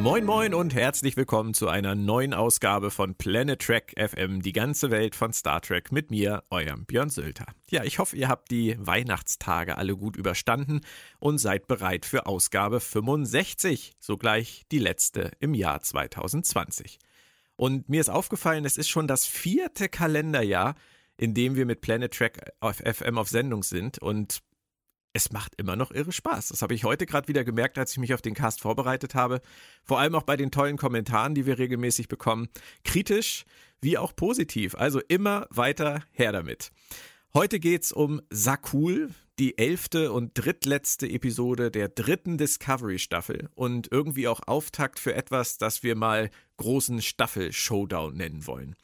Moin Moin und herzlich willkommen zu einer neuen Ausgabe von Planet Trek FM, die ganze Welt von Star Trek mit mir, eurem Björn Sülter. Ja, ich hoffe, ihr habt die Weihnachtstage alle gut überstanden und seid bereit für Ausgabe 65, sogleich die letzte im Jahr 2020. Und mir ist aufgefallen, es ist schon das vierte Kalenderjahr, in dem wir mit Planet Trek auf FM auf Sendung sind und es macht immer noch irre Spaß. Das habe ich heute gerade wieder gemerkt, als ich mich auf den Cast vorbereitet habe. Vor allem auch bei den tollen Kommentaren, die wir regelmäßig bekommen. Kritisch wie auch positiv. Also immer weiter her damit. Heute geht es um Sakul, die elfte und drittletzte Episode der dritten Discovery-Staffel und irgendwie auch Auftakt für etwas, das wir mal großen Staffel-Showdown nennen wollen.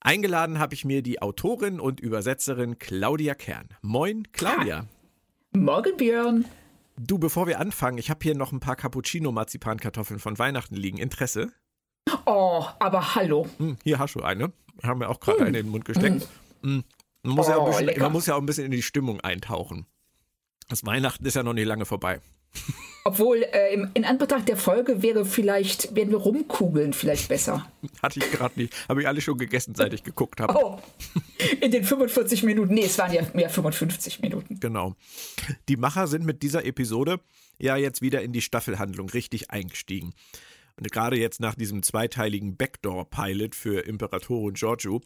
Eingeladen habe ich mir die Autorin und Übersetzerin Claudia Kern. Moin, Claudia. Morgen, Björn. Du, bevor wir anfangen, ich habe hier noch ein paar Cappuccino-Marzipankartoffeln von Weihnachten liegen. Interesse? Oh, aber hallo. Hm, hier hast du eine. Haben wir auch gerade hm. eine in den Mund gesteckt. Hm. Man, muss oh, ja auch bisschen, man muss ja auch ein bisschen in die Stimmung eintauchen. Das Weihnachten ist ja noch nicht lange vorbei. Obwohl, äh, in Anbetracht der Folge wäre vielleicht, werden wir rumkugeln vielleicht besser. Hatte ich gerade nicht. Habe ich alle schon gegessen, seit ich geguckt habe. Oh, in den 45 Minuten. Nee, es waren ja mehr 55 Minuten. Genau. Die Macher sind mit dieser Episode ja jetzt wieder in die Staffelhandlung richtig eingestiegen. Und gerade jetzt nach diesem zweiteiligen Backdoor-Pilot für Imperatorin Giorgio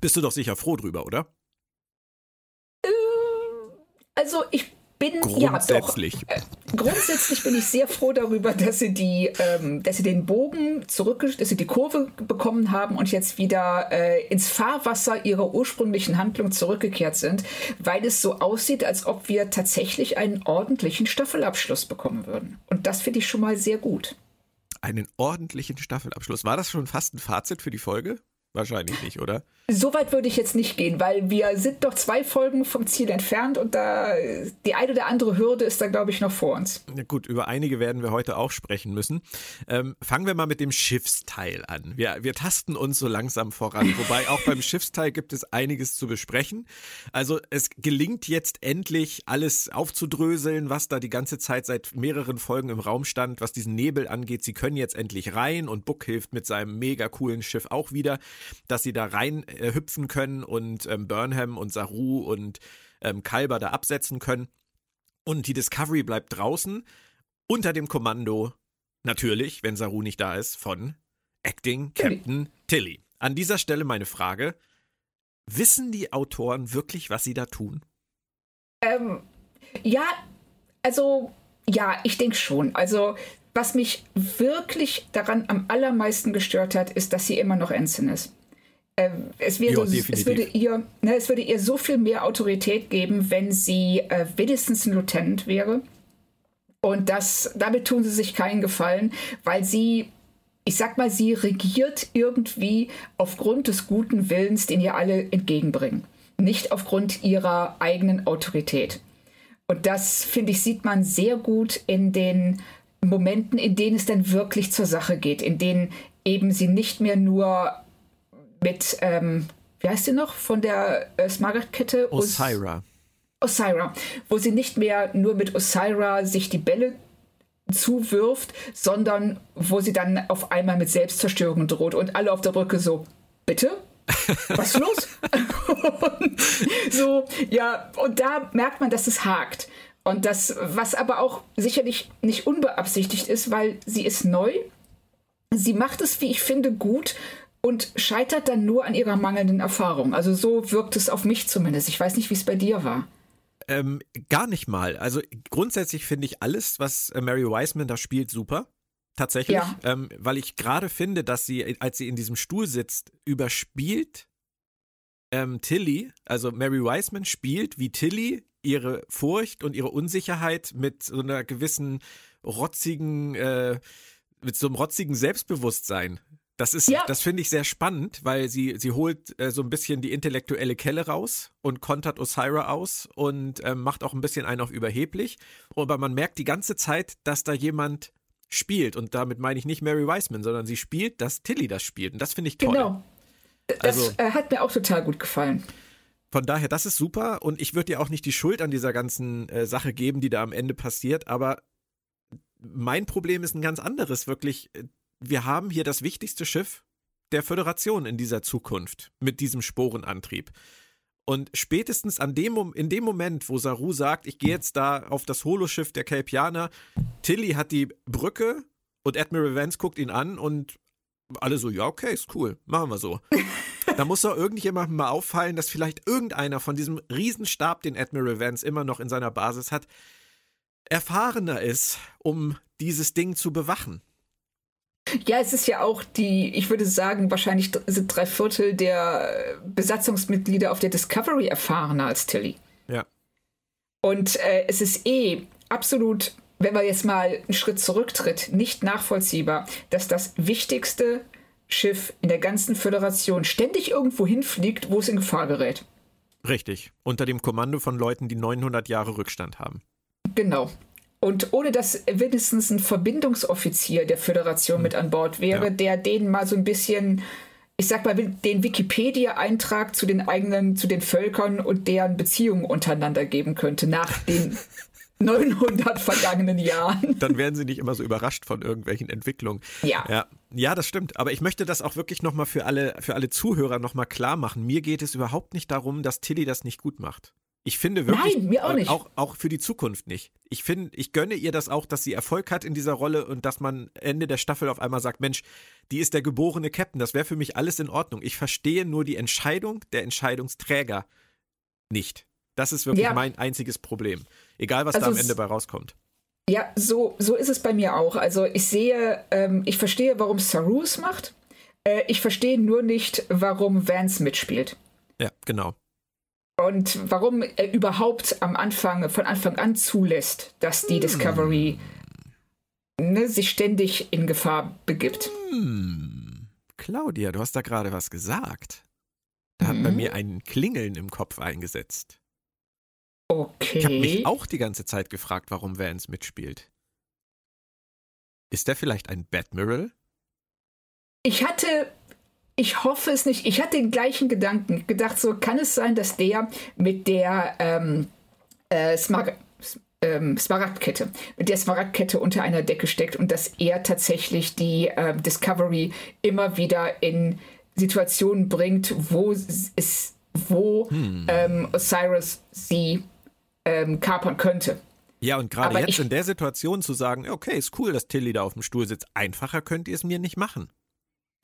bist du doch sicher froh drüber, oder? Äh, also ich bin grundsätzlich. Ja, doch. Äh, grundsätzlich bin ich sehr froh darüber, dass sie die, ähm, dass sie den Bogen zurück, dass sie die Kurve bekommen haben und jetzt wieder äh, ins Fahrwasser ihrer ursprünglichen Handlung zurückgekehrt sind, weil es so aussieht, als ob wir tatsächlich einen ordentlichen Staffelabschluss bekommen würden. Und das finde ich schon mal sehr gut. Einen ordentlichen Staffelabschluss. War das schon fast ein Fazit für die Folge? Wahrscheinlich nicht, oder? So weit würde ich jetzt nicht gehen, weil wir sind doch zwei Folgen vom Ziel entfernt und da die eine oder andere Hürde ist da, glaube ich, noch vor uns. Ja, gut, über einige werden wir heute auch sprechen müssen. Ähm, fangen wir mal mit dem Schiffsteil an. Wir, wir tasten uns so langsam voran, wobei auch beim Schiffsteil gibt es einiges zu besprechen. Also es gelingt jetzt endlich, alles aufzudröseln, was da die ganze Zeit seit mehreren Folgen im Raum stand, was diesen Nebel angeht. Sie können jetzt endlich rein und Book hilft mit seinem mega coolen Schiff auch wieder dass sie da rein äh, hüpfen können und ähm, Burnham und Saru und ähm, Kalber da absetzen können. Und die Discovery bleibt draußen unter dem Kommando, natürlich, wenn Saru nicht da ist, von Acting Captain Tilly. Tilly. An dieser Stelle meine Frage: Wissen die Autoren wirklich, was sie da tun? Ähm, ja, also ja, ich denke schon. Also was mich wirklich daran am allermeisten gestört hat, ist, dass sie immer noch Ensign ist. Äh, es, wäre, ja, es, würde ihr, ne, es würde ihr so viel mehr Autorität geben, wenn sie äh, wenigstens ein Lieutenant wäre. Und das, damit tun sie sich keinen Gefallen, weil sie, ich sag mal, sie regiert irgendwie aufgrund des guten Willens, den ihr alle entgegenbringen. Nicht aufgrund ihrer eigenen Autorität. Und das, finde ich, sieht man sehr gut in den Momenten, in denen es dann wirklich zur Sache geht, in denen eben sie nicht mehr nur mit, ähm, wie heißt sie noch, von der äh, Smaragd-Kette? Osira. Osira, wo sie nicht mehr nur mit Osira sich die Bälle zuwirft, sondern wo sie dann auf einmal mit Selbstzerstörung droht und alle auf der Brücke so, bitte? Was ist los? so, ja, und da merkt man, dass es hakt. Und das, was aber auch sicherlich nicht unbeabsichtigt ist, weil sie ist neu. Sie macht es, wie ich finde, gut und scheitert dann nur an ihrer mangelnden Erfahrung. Also so wirkt es auf mich zumindest. Ich weiß nicht, wie es bei dir war. Ähm, gar nicht mal. Also grundsätzlich finde ich alles, was äh, Mary Wiseman da spielt, super. Tatsächlich. Ja. Ähm, weil ich gerade finde, dass sie, als sie in diesem Stuhl sitzt, überspielt ähm, Tilly, also Mary Wiseman spielt wie Tilly ihre Furcht und ihre Unsicherheit mit so einer gewissen rotzigen, äh, mit so einem rotzigen Selbstbewusstsein. Das ist, ja. das finde ich sehr spannend, weil sie, sie holt äh, so ein bisschen die intellektuelle Kelle raus und kontert Osira aus und äh, macht auch ein bisschen einen auf überheblich. Aber man merkt die ganze Zeit, dass da jemand spielt. Und damit meine ich nicht Mary Wiseman, sondern sie spielt, dass Tilly das spielt. Und das finde ich toll. Genau. Das also, äh, hat mir auch total gut gefallen. Von daher, das ist super und ich würde dir auch nicht die Schuld an dieser ganzen äh, Sache geben, die da am Ende passiert, aber mein Problem ist ein ganz anderes, wirklich. Wir haben hier das wichtigste Schiff der Föderation in dieser Zukunft mit diesem Sporenantrieb. Und spätestens an dem, in dem Moment, wo Saru sagt, ich gehe jetzt da auf das Holoschiff der Kelpianer, Tilly hat die Brücke und Admiral Vance guckt ihn an und alle so, ja, okay, ist cool, machen wir so. da muss doch irgendjemandem mal auffallen, dass vielleicht irgendeiner von diesem Riesenstab, den Admiral Vance immer noch in seiner Basis hat, erfahrener ist, um dieses Ding zu bewachen. Ja, es ist ja auch die, ich würde sagen, wahrscheinlich sind drei Viertel der Besatzungsmitglieder auf der Discovery erfahrener als Tilly. Ja. Und äh, es ist eh absolut, wenn man jetzt mal einen Schritt zurücktritt, nicht nachvollziehbar, dass das wichtigste Schiff in der ganzen Föderation ständig irgendwo hinfliegt, wo es in Gefahr gerät. Richtig. Unter dem Kommando von Leuten, die 900 Jahre Rückstand haben. Genau. Und ohne dass wenigstens ein Verbindungsoffizier der Föderation hm. mit an Bord wäre, ja. der denen mal so ein bisschen, ich sag mal, den Wikipedia-Eintrag zu den eigenen, zu den Völkern und deren Beziehungen untereinander geben könnte, nach den 900 vergangenen Jahren. Dann werden sie nicht immer so überrascht von irgendwelchen Entwicklungen. Ja. Ja, ja das stimmt. Aber ich möchte das auch wirklich nochmal für alle, für alle Zuhörer nochmal klar machen. Mir geht es überhaupt nicht darum, dass Tilly das nicht gut macht. Ich finde wirklich, Nein, mir auch, nicht. auch, auch für die Zukunft nicht. Ich finde, ich gönne ihr das auch, dass sie Erfolg hat in dieser Rolle und dass man Ende der Staffel auf einmal sagt, Mensch, die ist der geborene Captain. Das wäre für mich alles in Ordnung. Ich verstehe nur die Entscheidung der Entscheidungsträger nicht. Das ist wirklich ja. mein einziges Problem. Egal, was also da am Ende bei rauskommt. Ja, so, so ist es bei mir auch. Also ich sehe, ähm, ich verstehe, warum Saru es macht. Äh, ich verstehe nur nicht, warum Vance mitspielt. Ja, genau und warum er überhaupt am Anfang, von Anfang an zulässt, dass die hm. Discovery ne, sich ständig in Gefahr begibt. Hm. Claudia, du hast da gerade was gesagt. Da hat bei hm? mir ein Klingeln im Kopf eingesetzt. Okay. Ich habe mich auch die ganze Zeit gefragt, warum Vance mitspielt. Ist der vielleicht ein Batmiral? Ich hatte ich hoffe es nicht. Ich hatte den gleichen Gedanken. Gedacht, so kann es sein, dass der mit der ähm, äh, Smar ähm, Smaragdkette, mit der Smaragdkette unter einer Decke steckt und dass er tatsächlich die äh, Discovery immer wieder in Situationen bringt, wo es, wo hm. ähm, Osiris sie ähm, kapern könnte. Ja, und gerade jetzt ich, in der Situation zu sagen, okay, ist cool, dass Tilly da auf dem Stuhl sitzt, einfacher könnt ihr es mir nicht machen.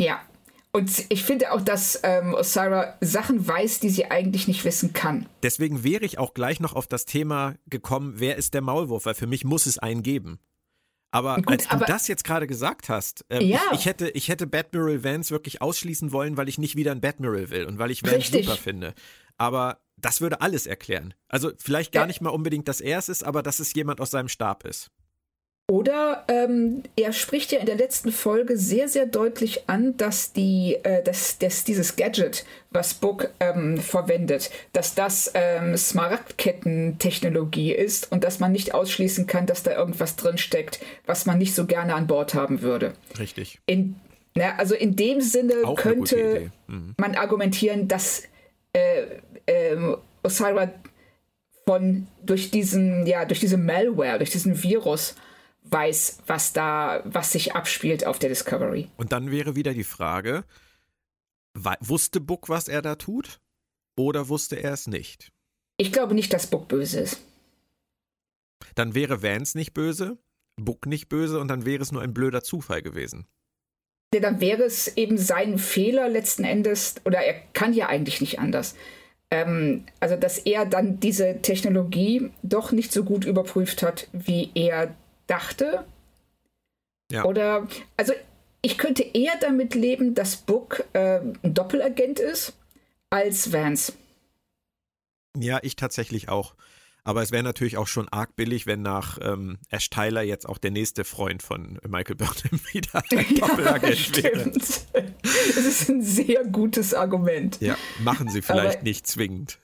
Ja, und ich finde auch, dass ähm, Osira Sachen weiß, die sie eigentlich nicht wissen kann. Deswegen wäre ich auch gleich noch auf das Thema gekommen, wer ist der Maulwurf, weil für mich muss es einen geben. Aber Gut, als du aber, das jetzt gerade gesagt hast, ähm, ja. ich, ich, hätte, ich hätte Batmiral Vance wirklich ausschließen wollen, weil ich nicht wieder ein Batmiral will und weil ich Vance super finde. Aber das würde alles erklären. Also vielleicht gar ja. nicht mal unbedingt, dass er es ist, aber dass es jemand aus seinem Stab ist. Oder ähm, er spricht ja in der letzten Folge sehr, sehr deutlich an, dass, die, äh, dass, dass dieses Gadget, was Book ähm, verwendet, dass das ähm, Smaragdketten-Technologie ist und dass man nicht ausschließen kann, dass da irgendwas drinsteckt, was man nicht so gerne an Bord haben würde. Richtig. In, na, also in dem Sinne Auch könnte mhm. man argumentieren, dass äh, äh, Osira von durch diesen, ja, durch diese Malware, durch diesen Virus weiß, was da, was sich abspielt auf der Discovery. Und dann wäre wieder die Frage, wusste Book, was er da tut? Oder wusste er es nicht? Ich glaube nicht, dass Book böse ist. Dann wäre Vance nicht böse, Book nicht böse und dann wäre es nur ein blöder Zufall gewesen. Ja, dann wäre es eben sein Fehler letzten Endes, oder er kann ja eigentlich nicht anders. Ähm, also, dass er dann diese Technologie doch nicht so gut überprüft hat, wie er dachte. Ja. Oder, also ich könnte eher damit leben, dass Book äh, ein Doppelagent ist, als Vance. Ja, ich tatsächlich auch. Aber es wäre natürlich auch schon arg billig, wenn nach ähm, Ash Tyler jetzt auch der nächste Freund von Michael Burnham wieder ein Doppelagent wäre. Das ist ein sehr gutes Argument. Ja, machen sie vielleicht Aber, nicht zwingend.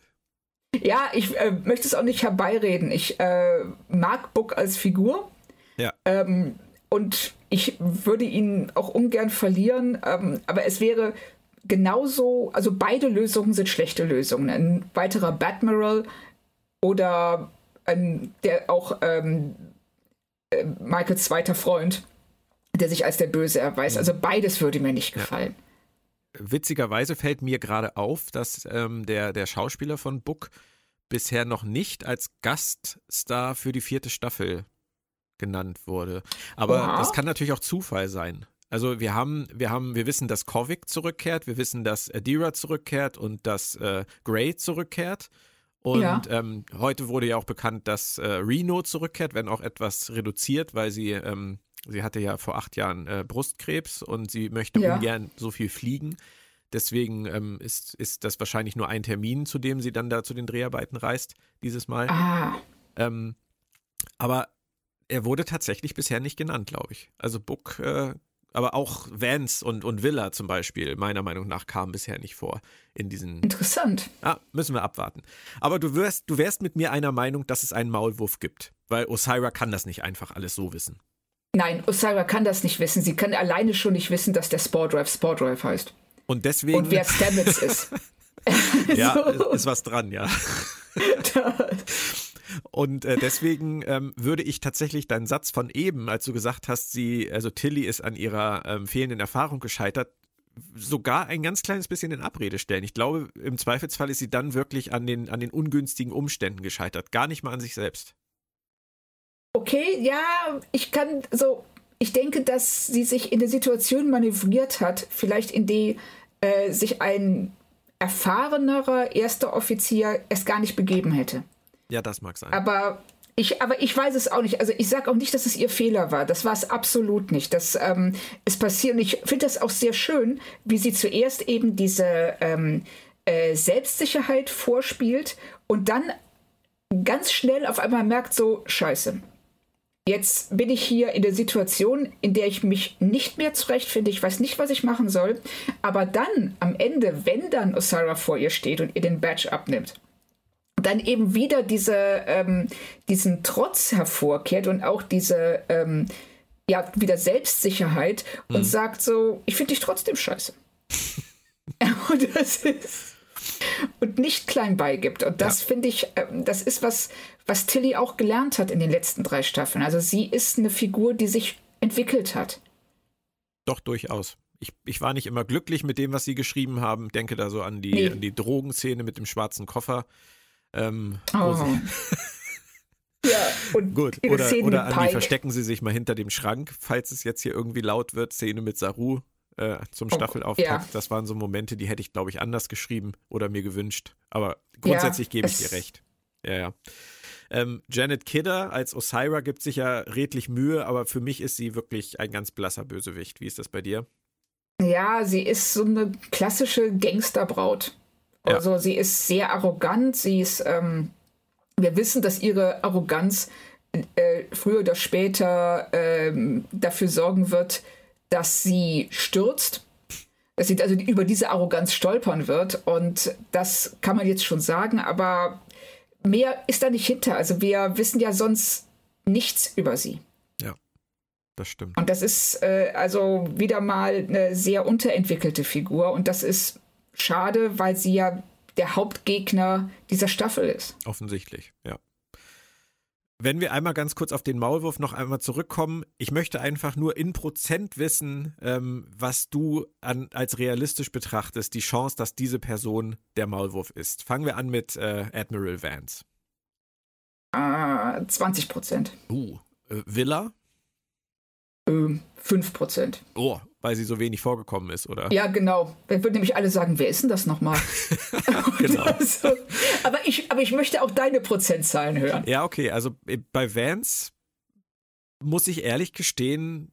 Ja, ich äh, möchte es auch nicht herbeireden. Ich äh, mag Book als Figur. ja. Ähm, und ich würde ihn auch ungern verlieren, ähm, aber es wäre genauso, also beide Lösungen sind schlechte Lösungen. Ein weiterer Batmiral oder ein, der auch ähm, äh, Michaels zweiter Freund, der sich als der Böse erweist. Mhm. Also beides würde mir nicht gefallen. Ja. Witzigerweise fällt mir gerade auf, dass ähm, der, der Schauspieler von Book bisher noch nicht als Gaststar für die vierte Staffel genannt wurde. Aber Oha. das kann natürlich auch Zufall sein. Also wir haben, wir haben, wir wissen, dass Kovic zurückkehrt, wir wissen, dass Adira zurückkehrt und dass äh, Gray zurückkehrt. Und ja. ähm, heute wurde ja auch bekannt, dass äh, Reno zurückkehrt, wenn auch etwas reduziert, weil sie, ähm, sie hatte ja vor acht Jahren äh, Brustkrebs und sie möchte ja. ungern so viel fliegen. Deswegen ähm, ist, ist das wahrscheinlich nur ein Termin, zu dem sie dann da zu den Dreharbeiten reist, dieses Mal. Ah. Ähm, aber er wurde tatsächlich bisher nicht genannt, glaube ich. Also Book, äh, aber auch Vance und, und Villa zum Beispiel, meiner Meinung nach, kamen bisher nicht vor in diesen. Interessant. Ah, müssen wir abwarten. Aber du wirst, du wärst mit mir einer Meinung, dass es einen Maulwurf gibt, weil Osira kann das nicht einfach alles so wissen. Nein, Osira kann das nicht wissen. Sie kann alleine schon nicht wissen, dass der Spore Drive heißt. Und deswegen. Und wer Stamets ist. ja, so. ist was dran, ja. Und äh, deswegen ähm, würde ich tatsächlich deinen Satz von eben, als du gesagt hast, sie, also Tilly ist an ihrer ähm, fehlenden Erfahrung gescheitert, sogar ein ganz kleines bisschen in Abrede stellen. Ich glaube, im Zweifelsfall ist sie dann wirklich an den, an den ungünstigen Umständen gescheitert, gar nicht mal an sich selbst. Okay, ja, ich kann so, ich denke, dass sie sich in der Situation manövriert hat, vielleicht in die äh, sich ein erfahrenerer erster Offizier es gar nicht begeben hätte. Ja, das mag sein. Aber ich, aber ich weiß es auch nicht. Also ich sage auch nicht, dass es ihr Fehler war. Das war es absolut nicht. Das ähm, ist passiert. Und ich finde das auch sehr schön, wie sie zuerst eben diese ähm, äh, Selbstsicherheit vorspielt und dann ganz schnell auf einmal merkt so, scheiße. Jetzt bin ich hier in der Situation, in der ich mich nicht mehr zurechtfinde. Ich weiß nicht, was ich machen soll. Aber dann am Ende, wenn dann Osara vor ihr steht und ihr den Badge abnimmt, dann eben wieder diese, ähm, diesen Trotz hervorkehrt und auch diese, ähm, ja, wieder Selbstsicherheit mhm. und sagt so, ich finde dich trotzdem scheiße. und das ist und nicht klein beigibt. Und das ja. finde ich, ähm, das ist was, was Tilly auch gelernt hat in den letzten drei Staffeln. Also sie ist eine Figur, die sich entwickelt hat. Doch, durchaus. Ich, ich war nicht immer glücklich mit dem, was sie geschrieben haben. Denke da so an die, nee. an die Drogenszene mit dem schwarzen Koffer. Ähm, oh. ja, und Gut, oder, oder an die verstecken sie sich mal hinter dem Schrank, falls es jetzt hier irgendwie laut wird, Szene mit Saru äh, zum oh, Staffelauftakt. Ja. Das waren so Momente, die hätte ich, glaube ich, anders geschrieben oder mir gewünscht. Aber grundsätzlich ja, gebe ich dir recht. Ja, ja. Ähm, Janet Kidder als Osira gibt sich ja redlich Mühe, aber für mich ist sie wirklich ein ganz blasser Bösewicht. Wie ist das bei dir? Ja, sie ist so eine klassische Gangsterbraut. Ja. Also sie ist sehr arrogant, sie ist, ähm, wir wissen, dass ihre Arroganz äh, früher oder später äh, dafür sorgen wird, dass sie stürzt, dass sie also über diese Arroganz stolpern wird. Und das kann man jetzt schon sagen, aber mehr ist da nicht hinter. Also wir wissen ja sonst nichts über sie. Ja, das stimmt. Und das ist äh, also wieder mal eine sehr unterentwickelte Figur und das ist schade, weil sie ja der Hauptgegner dieser Staffel ist. Offensichtlich, ja. Wenn wir einmal ganz kurz auf den Maulwurf noch einmal zurückkommen, ich möchte einfach nur in Prozent wissen, ähm, was du an, als realistisch betrachtest, die Chance, dass diese Person der Maulwurf ist. Fangen wir an mit äh, Admiral Vance. Uh, 20 Prozent. Uh, äh, Villa? Ähm, 5 Prozent. Oh, weil sie so wenig vorgekommen ist, oder? Ja, genau. Dann würden nämlich alle sagen, wer ist denn das nochmal? genau. also, aber, ich, aber ich möchte auch deine Prozentzahlen hören. Ja, okay. Also äh, bei Vance muss ich ehrlich gestehen,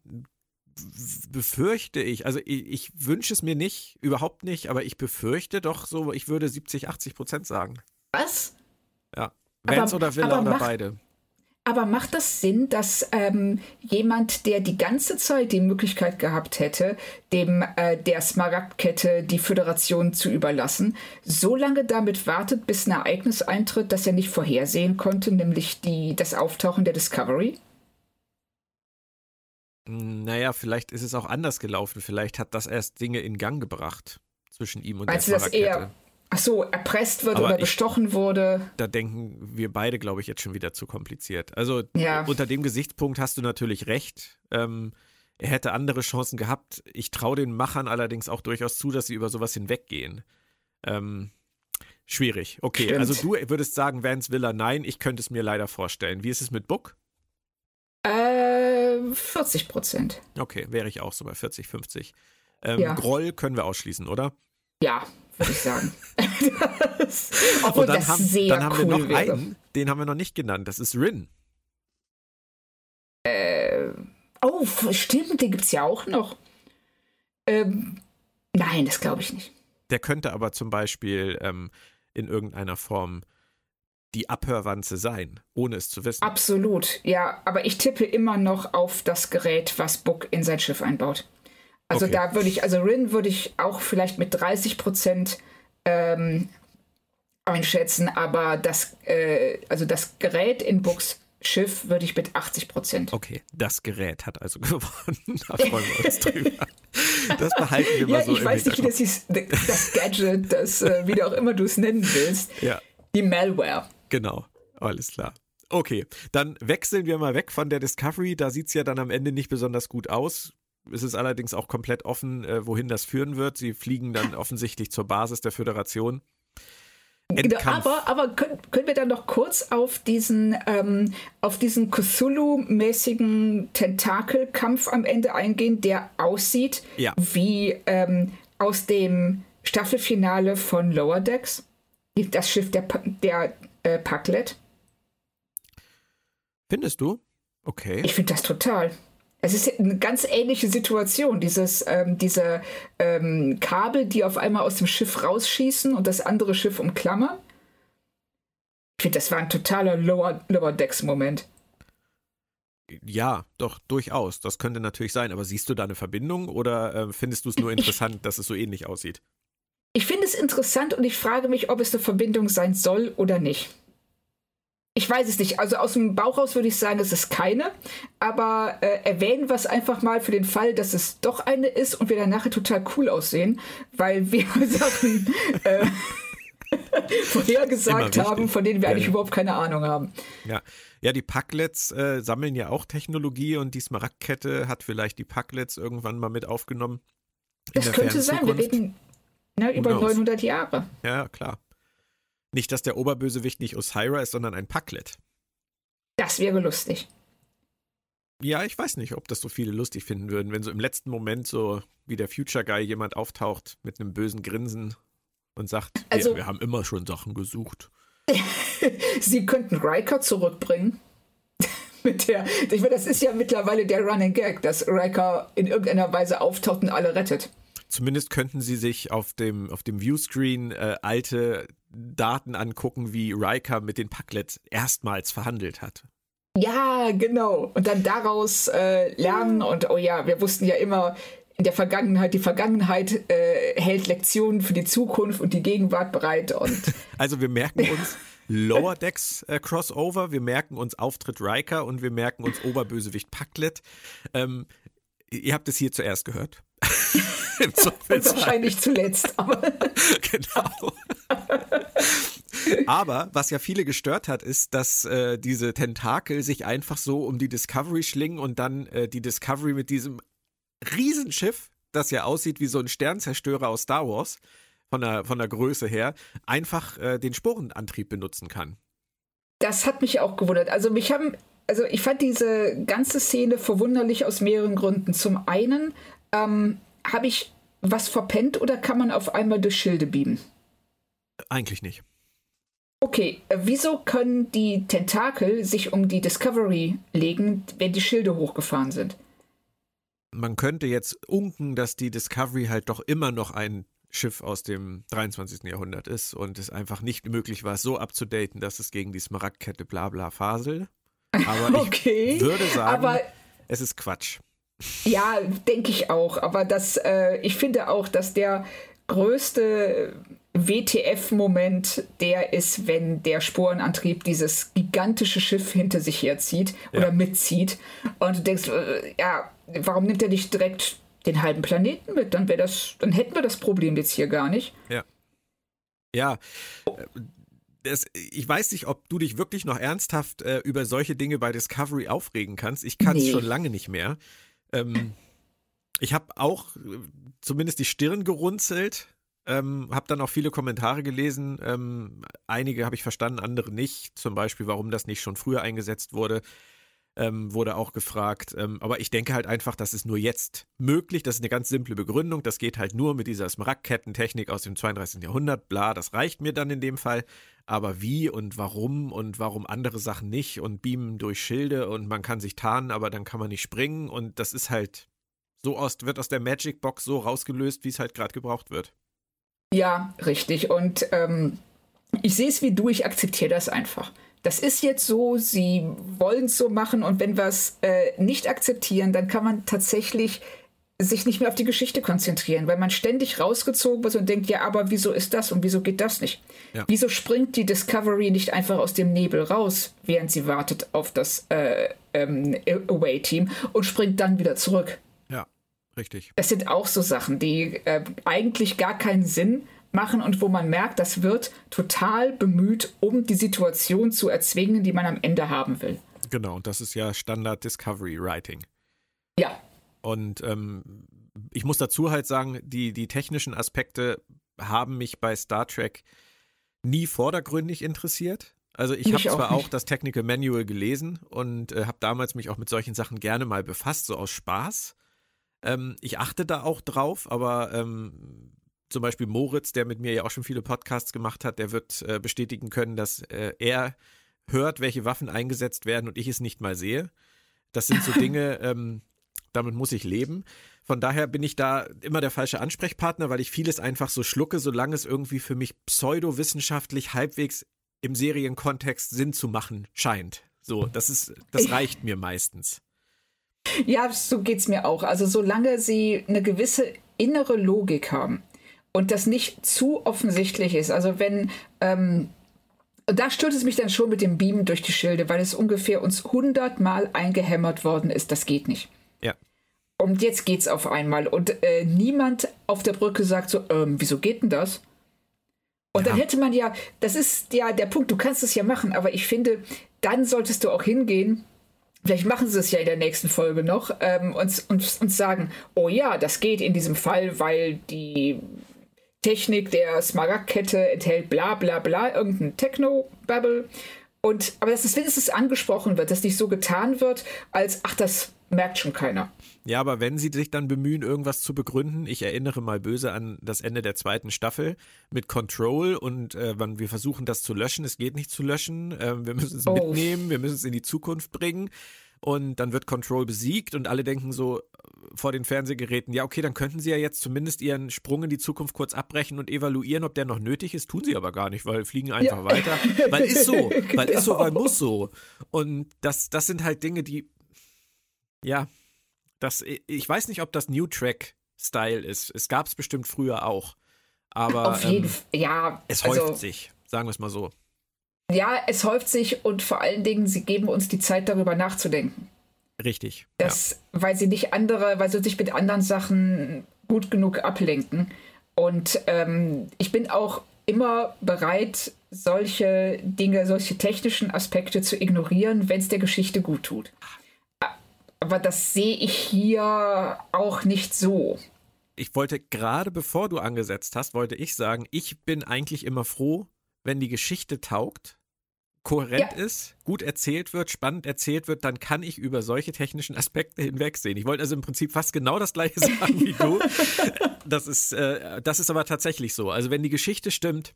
befürchte ich, also ich, ich wünsche es mir nicht, überhaupt nicht, aber ich befürchte doch so, ich würde 70, 80 Prozent sagen. Was? Ja. Vance aber, oder Villa oder beide. Aber macht das Sinn, dass ähm, jemand, der die ganze Zeit die Möglichkeit gehabt hätte, dem äh, der Smaragdkette die Föderation zu überlassen, so lange damit wartet, bis ein Ereignis eintritt, das er nicht vorhersehen konnte, nämlich die, das Auftauchen der Discovery? Naja, vielleicht ist es auch anders gelaufen. Vielleicht hat das erst Dinge in Gang gebracht zwischen ihm und Meinst der Smaragdkette. Ach so, erpresst wird Aber oder bestochen wurde. Da denken wir beide, glaube ich, jetzt schon wieder zu kompliziert. Also ja. unter dem Gesichtspunkt hast du natürlich recht. Ähm, er hätte andere Chancen gehabt. Ich traue den Machern allerdings auch durchaus zu, dass sie über sowas hinweggehen. Ähm, schwierig. Okay, Stimmt. also du würdest sagen, Vance Villa, nein, ich könnte es mir leider vorstellen. Wie ist es mit Book? Äh, 40 Prozent. Okay, wäre ich auch so bei 40, 50. Ähm, ja. Groll können wir ausschließen, oder? Ja, würde ich sagen. das, obwohl dann das haben, sehr dann haben cool wir noch wäre. einen, den haben wir noch nicht genannt. Das ist Rin. Äh, oh, stimmt, den gibt es ja auch noch. Ähm, nein, das glaube ich nicht. Der könnte aber zum Beispiel ähm, in irgendeiner Form die Abhörwanze sein, ohne es zu wissen. Absolut, ja. Aber ich tippe immer noch auf das Gerät, was Book in sein Schiff einbaut. Also okay. da würde ich, also Rin würde ich auch vielleicht mit 30 Prozent ähm, einschätzen, aber das, äh, also das Gerät in Books Schiff würde ich mit 80 Prozent. Okay, das Gerät hat also gewonnen. Da freuen wir uns drüber. Das behalten wir mal ja, so. Ich weiß nicht, wie das hieß, das Gadget, das, äh, wie du auch immer du es nennen willst. Ja. Die Malware. Genau, alles klar. Okay, dann wechseln wir mal weg von der Discovery. Da sieht es ja dann am Ende nicht besonders gut aus. Es ist allerdings auch komplett offen, äh, wohin das führen wird. Sie fliegen dann offensichtlich zur Basis der Föderation. Genau, aber, aber können, können wir dann noch kurz auf diesen, ähm, auf diesen Cthulhu-mäßigen Tentakelkampf am Ende eingehen, der aussieht ja. wie ähm, aus dem Staffelfinale von Lower Decks? Das Schiff der, der äh, Packlet. Findest du? Okay. Ich finde das total. Es ist eine ganz ähnliche Situation. Dieses, ähm, diese ähm, Kabel, die auf einmal aus dem Schiff rausschießen und das andere Schiff umklammern. Ich finde, das war ein totaler Lower, Lower Decks-Moment. Ja, doch, durchaus. Das könnte natürlich sein. Aber siehst du da eine Verbindung oder äh, findest du es nur interessant, ich, dass es so ähnlich aussieht? Ich finde es interessant und ich frage mich, ob es eine Verbindung sein soll oder nicht. Ich weiß es nicht. Also aus dem Bauch raus würde ich sagen, es ist keine. Aber äh, erwähnen wir es einfach mal für den Fall, dass es doch eine ist und wir dann nachher total cool aussehen, weil wir Sachen äh, vorhergesagt haben, von denen wir eigentlich ja. überhaupt keine Ahnung haben. Ja, ja die Packlets äh, sammeln ja auch Technologie und die Smaragdkette hat vielleicht die Packlets irgendwann mal mit aufgenommen. Das könnte sein. Wir reden ne, über 900 Jahre. Ja, klar. Nicht, dass der Oberbösewicht nicht Osira ist, sondern ein Packlet. Das wäre lustig. Ja, ich weiß nicht, ob das so viele lustig finden würden, wenn so im letzten Moment so wie der Future Guy jemand auftaucht mit einem bösen Grinsen und sagt, also, wir, wir haben immer schon Sachen gesucht. Sie könnten Riker zurückbringen. mit der, ich meine, das ist ja mittlerweile der Running Gag, dass Riker in irgendeiner Weise auftaucht und alle rettet. Zumindest könnten sie sich auf dem, auf dem Viewscreen äh, alte Daten angucken, wie Riker mit den Packlets erstmals verhandelt hat. Ja, genau. Und dann daraus äh, lernen und oh ja, wir wussten ja immer in der Vergangenheit, die Vergangenheit äh, hält Lektionen für die Zukunft und die Gegenwart bereit. Und also wir merken uns Lower Decks äh, Crossover, wir merken uns Auftritt Riker und wir merken uns Oberbösewicht Packlet. Ähm, ihr habt es hier zuerst gehört. Und wahrscheinlich zuletzt. Aber genau. Aber was ja viele gestört hat, ist, dass äh, diese Tentakel sich einfach so um die Discovery schlingen und dann äh, die Discovery mit diesem Riesenschiff, das ja aussieht wie so ein Sternzerstörer aus Star Wars, von der, von der Größe her, einfach äh, den Sporenantrieb benutzen kann. Das hat mich auch gewundert. Also mich haben, also ich fand diese ganze Szene verwunderlich aus mehreren Gründen. Zum einen ähm, habe ich was verpennt oder kann man auf einmal durch Schilde beamen? Eigentlich nicht. Okay, äh, wieso können die Tentakel sich um die Discovery legen, wenn die Schilde hochgefahren sind? Man könnte jetzt unken, dass die Discovery halt doch immer noch ein Schiff aus dem 23. Jahrhundert ist und es einfach nicht möglich war, so abzudaten, dass es gegen die Smaragdkette bla bla faselt. Aber okay, ich würde sagen, aber es ist Quatsch. Ja, denke ich auch. Aber das, äh, ich finde auch, dass der größte WTF-Moment der ist, wenn der Sporenantrieb dieses gigantische Schiff hinter sich herzieht ja. oder mitzieht. Und du denkst, äh, ja, warum nimmt er nicht direkt den halben Planeten mit? Dann wäre das, dann hätten wir das Problem jetzt hier gar nicht. Ja. Ja. Das, ich weiß nicht, ob du dich wirklich noch ernsthaft äh, über solche Dinge bei Discovery aufregen kannst. Ich kann es nee. schon lange nicht mehr. Ähm, ich habe auch äh, zumindest die Stirn gerunzelt, ähm, habe dann auch viele Kommentare gelesen. Ähm, einige habe ich verstanden, andere nicht. Zum Beispiel, warum das nicht schon früher eingesetzt wurde ähm, wurde auch gefragt. Ähm, aber ich denke halt einfach, das ist nur jetzt möglich. Das ist eine ganz simple Begründung. Das geht halt nur mit dieser Smaragdkettentechnik aus dem 32. Jahrhundert. Bla, das reicht mir dann in dem Fall. Aber wie und warum und warum andere Sachen nicht und beamen durch Schilde und man kann sich tarnen, aber dann kann man nicht springen und das ist halt so aus, wird aus der Magic Box so rausgelöst, wie es halt gerade gebraucht wird. Ja, richtig. Und ähm, ich sehe es wie du, ich akzeptiere das einfach das ist jetzt so, sie wollen es so machen und wenn wir es äh, nicht akzeptieren, dann kann man tatsächlich sich nicht mehr auf die Geschichte konzentrieren, weil man ständig rausgezogen wird und denkt, ja, aber wieso ist das und wieso geht das nicht? Ja. Wieso springt die Discovery nicht einfach aus dem Nebel raus, während sie wartet auf das äh, ähm, Away-Team und springt dann wieder zurück? Ja, richtig. Das sind auch so Sachen, die äh, eigentlich gar keinen Sinn machen und wo man merkt, das wird total bemüht, um die Situation zu erzwingen, die man am Ende haben will. Genau, und das ist ja Standard Discovery Writing. Ja. Und ähm, ich muss dazu halt sagen, die, die technischen Aspekte haben mich bei Star Trek nie vordergründig interessiert. Also ich habe zwar auch, auch, das Technical Manual gelesen und äh, habe damals mich auch mit solchen Sachen gerne mal befasst, so aus Spaß. Ähm, ich achte da auch drauf, aber ähm, zum Beispiel Moritz, der mit mir ja auch schon viele Podcasts gemacht hat, der wird äh, bestätigen können, dass äh, er hört, welche Waffen eingesetzt werden und ich es nicht mal sehe. Das sind so Dinge, ähm, damit muss ich leben. Von daher bin ich da immer der falsche Ansprechpartner, weil ich vieles einfach so schlucke, solange es irgendwie für mich pseudowissenschaftlich halbwegs im Serienkontext Sinn zu machen scheint. So, das ist, das reicht mir meistens. Ja, so geht es mir auch. Also solange sie eine gewisse innere Logik haben, und das nicht zu offensichtlich ist. Also wenn ähm, da stört es mich dann schon mit dem Beamen durch die Schilde, weil es ungefähr uns hundertmal eingehämmert worden ist. Das geht nicht. Und jetzt geht's auf einmal. Und äh, niemand auf der Brücke sagt so, ähm, wieso geht denn das? Und ja. dann hätte man ja, das ist ja der Punkt, du kannst es ja machen, aber ich finde, dann solltest du auch hingehen. Vielleicht machen sie es ja in der nächsten Folge noch ähm, und, und, und sagen, oh ja, das geht in diesem Fall, weil die Technik der Smaragdkette enthält bla bla bla, irgendein Techno-Babble. Und, aber dass es wenigstens angesprochen wird, dass nicht so getan wird, als, ach, das merkt schon keiner. Ja, aber wenn sie sich dann bemühen, irgendwas zu begründen, ich erinnere mal böse an das Ende der zweiten Staffel mit Control und äh, wir versuchen das zu löschen, es geht nicht zu löschen, äh, wir müssen es oh. mitnehmen, wir müssen es in die Zukunft bringen und dann wird Control besiegt und alle denken so, vor den Fernsehgeräten, ja, okay, dann könnten sie ja jetzt zumindest ihren Sprung in die Zukunft kurz abbrechen und evaluieren, ob der noch nötig ist. Tun sie aber gar nicht, weil fliegen einfach ja. weiter. Weil ist so, weil genau. ist so, weil muss so. Und das, das sind halt Dinge, die, ja, das, ich weiß nicht, ob das New Track-Style ist. Es gab es bestimmt früher auch. Aber Auf jeden ähm, Fall, ja. Es häuft also, sich, sagen wir es mal so. Ja, es häuft sich und vor allen Dingen, sie geben uns die Zeit, darüber nachzudenken. Richtig. Das, ja. Weil sie nicht andere, weil sie sich mit anderen Sachen gut genug ablenken. Und ähm, ich bin auch immer bereit, solche Dinge, solche technischen Aspekte zu ignorieren, wenn es der Geschichte gut tut. Aber das sehe ich hier auch nicht so. Ich wollte gerade bevor du angesetzt hast, wollte ich sagen, ich bin eigentlich immer froh, wenn die Geschichte taugt kohärent ja. ist, gut erzählt wird, spannend erzählt wird, dann kann ich über solche technischen Aspekte hinwegsehen. Ich wollte also im Prinzip fast genau das gleiche sagen wie du. Das ist, äh, das ist aber tatsächlich so. Also wenn die Geschichte stimmt,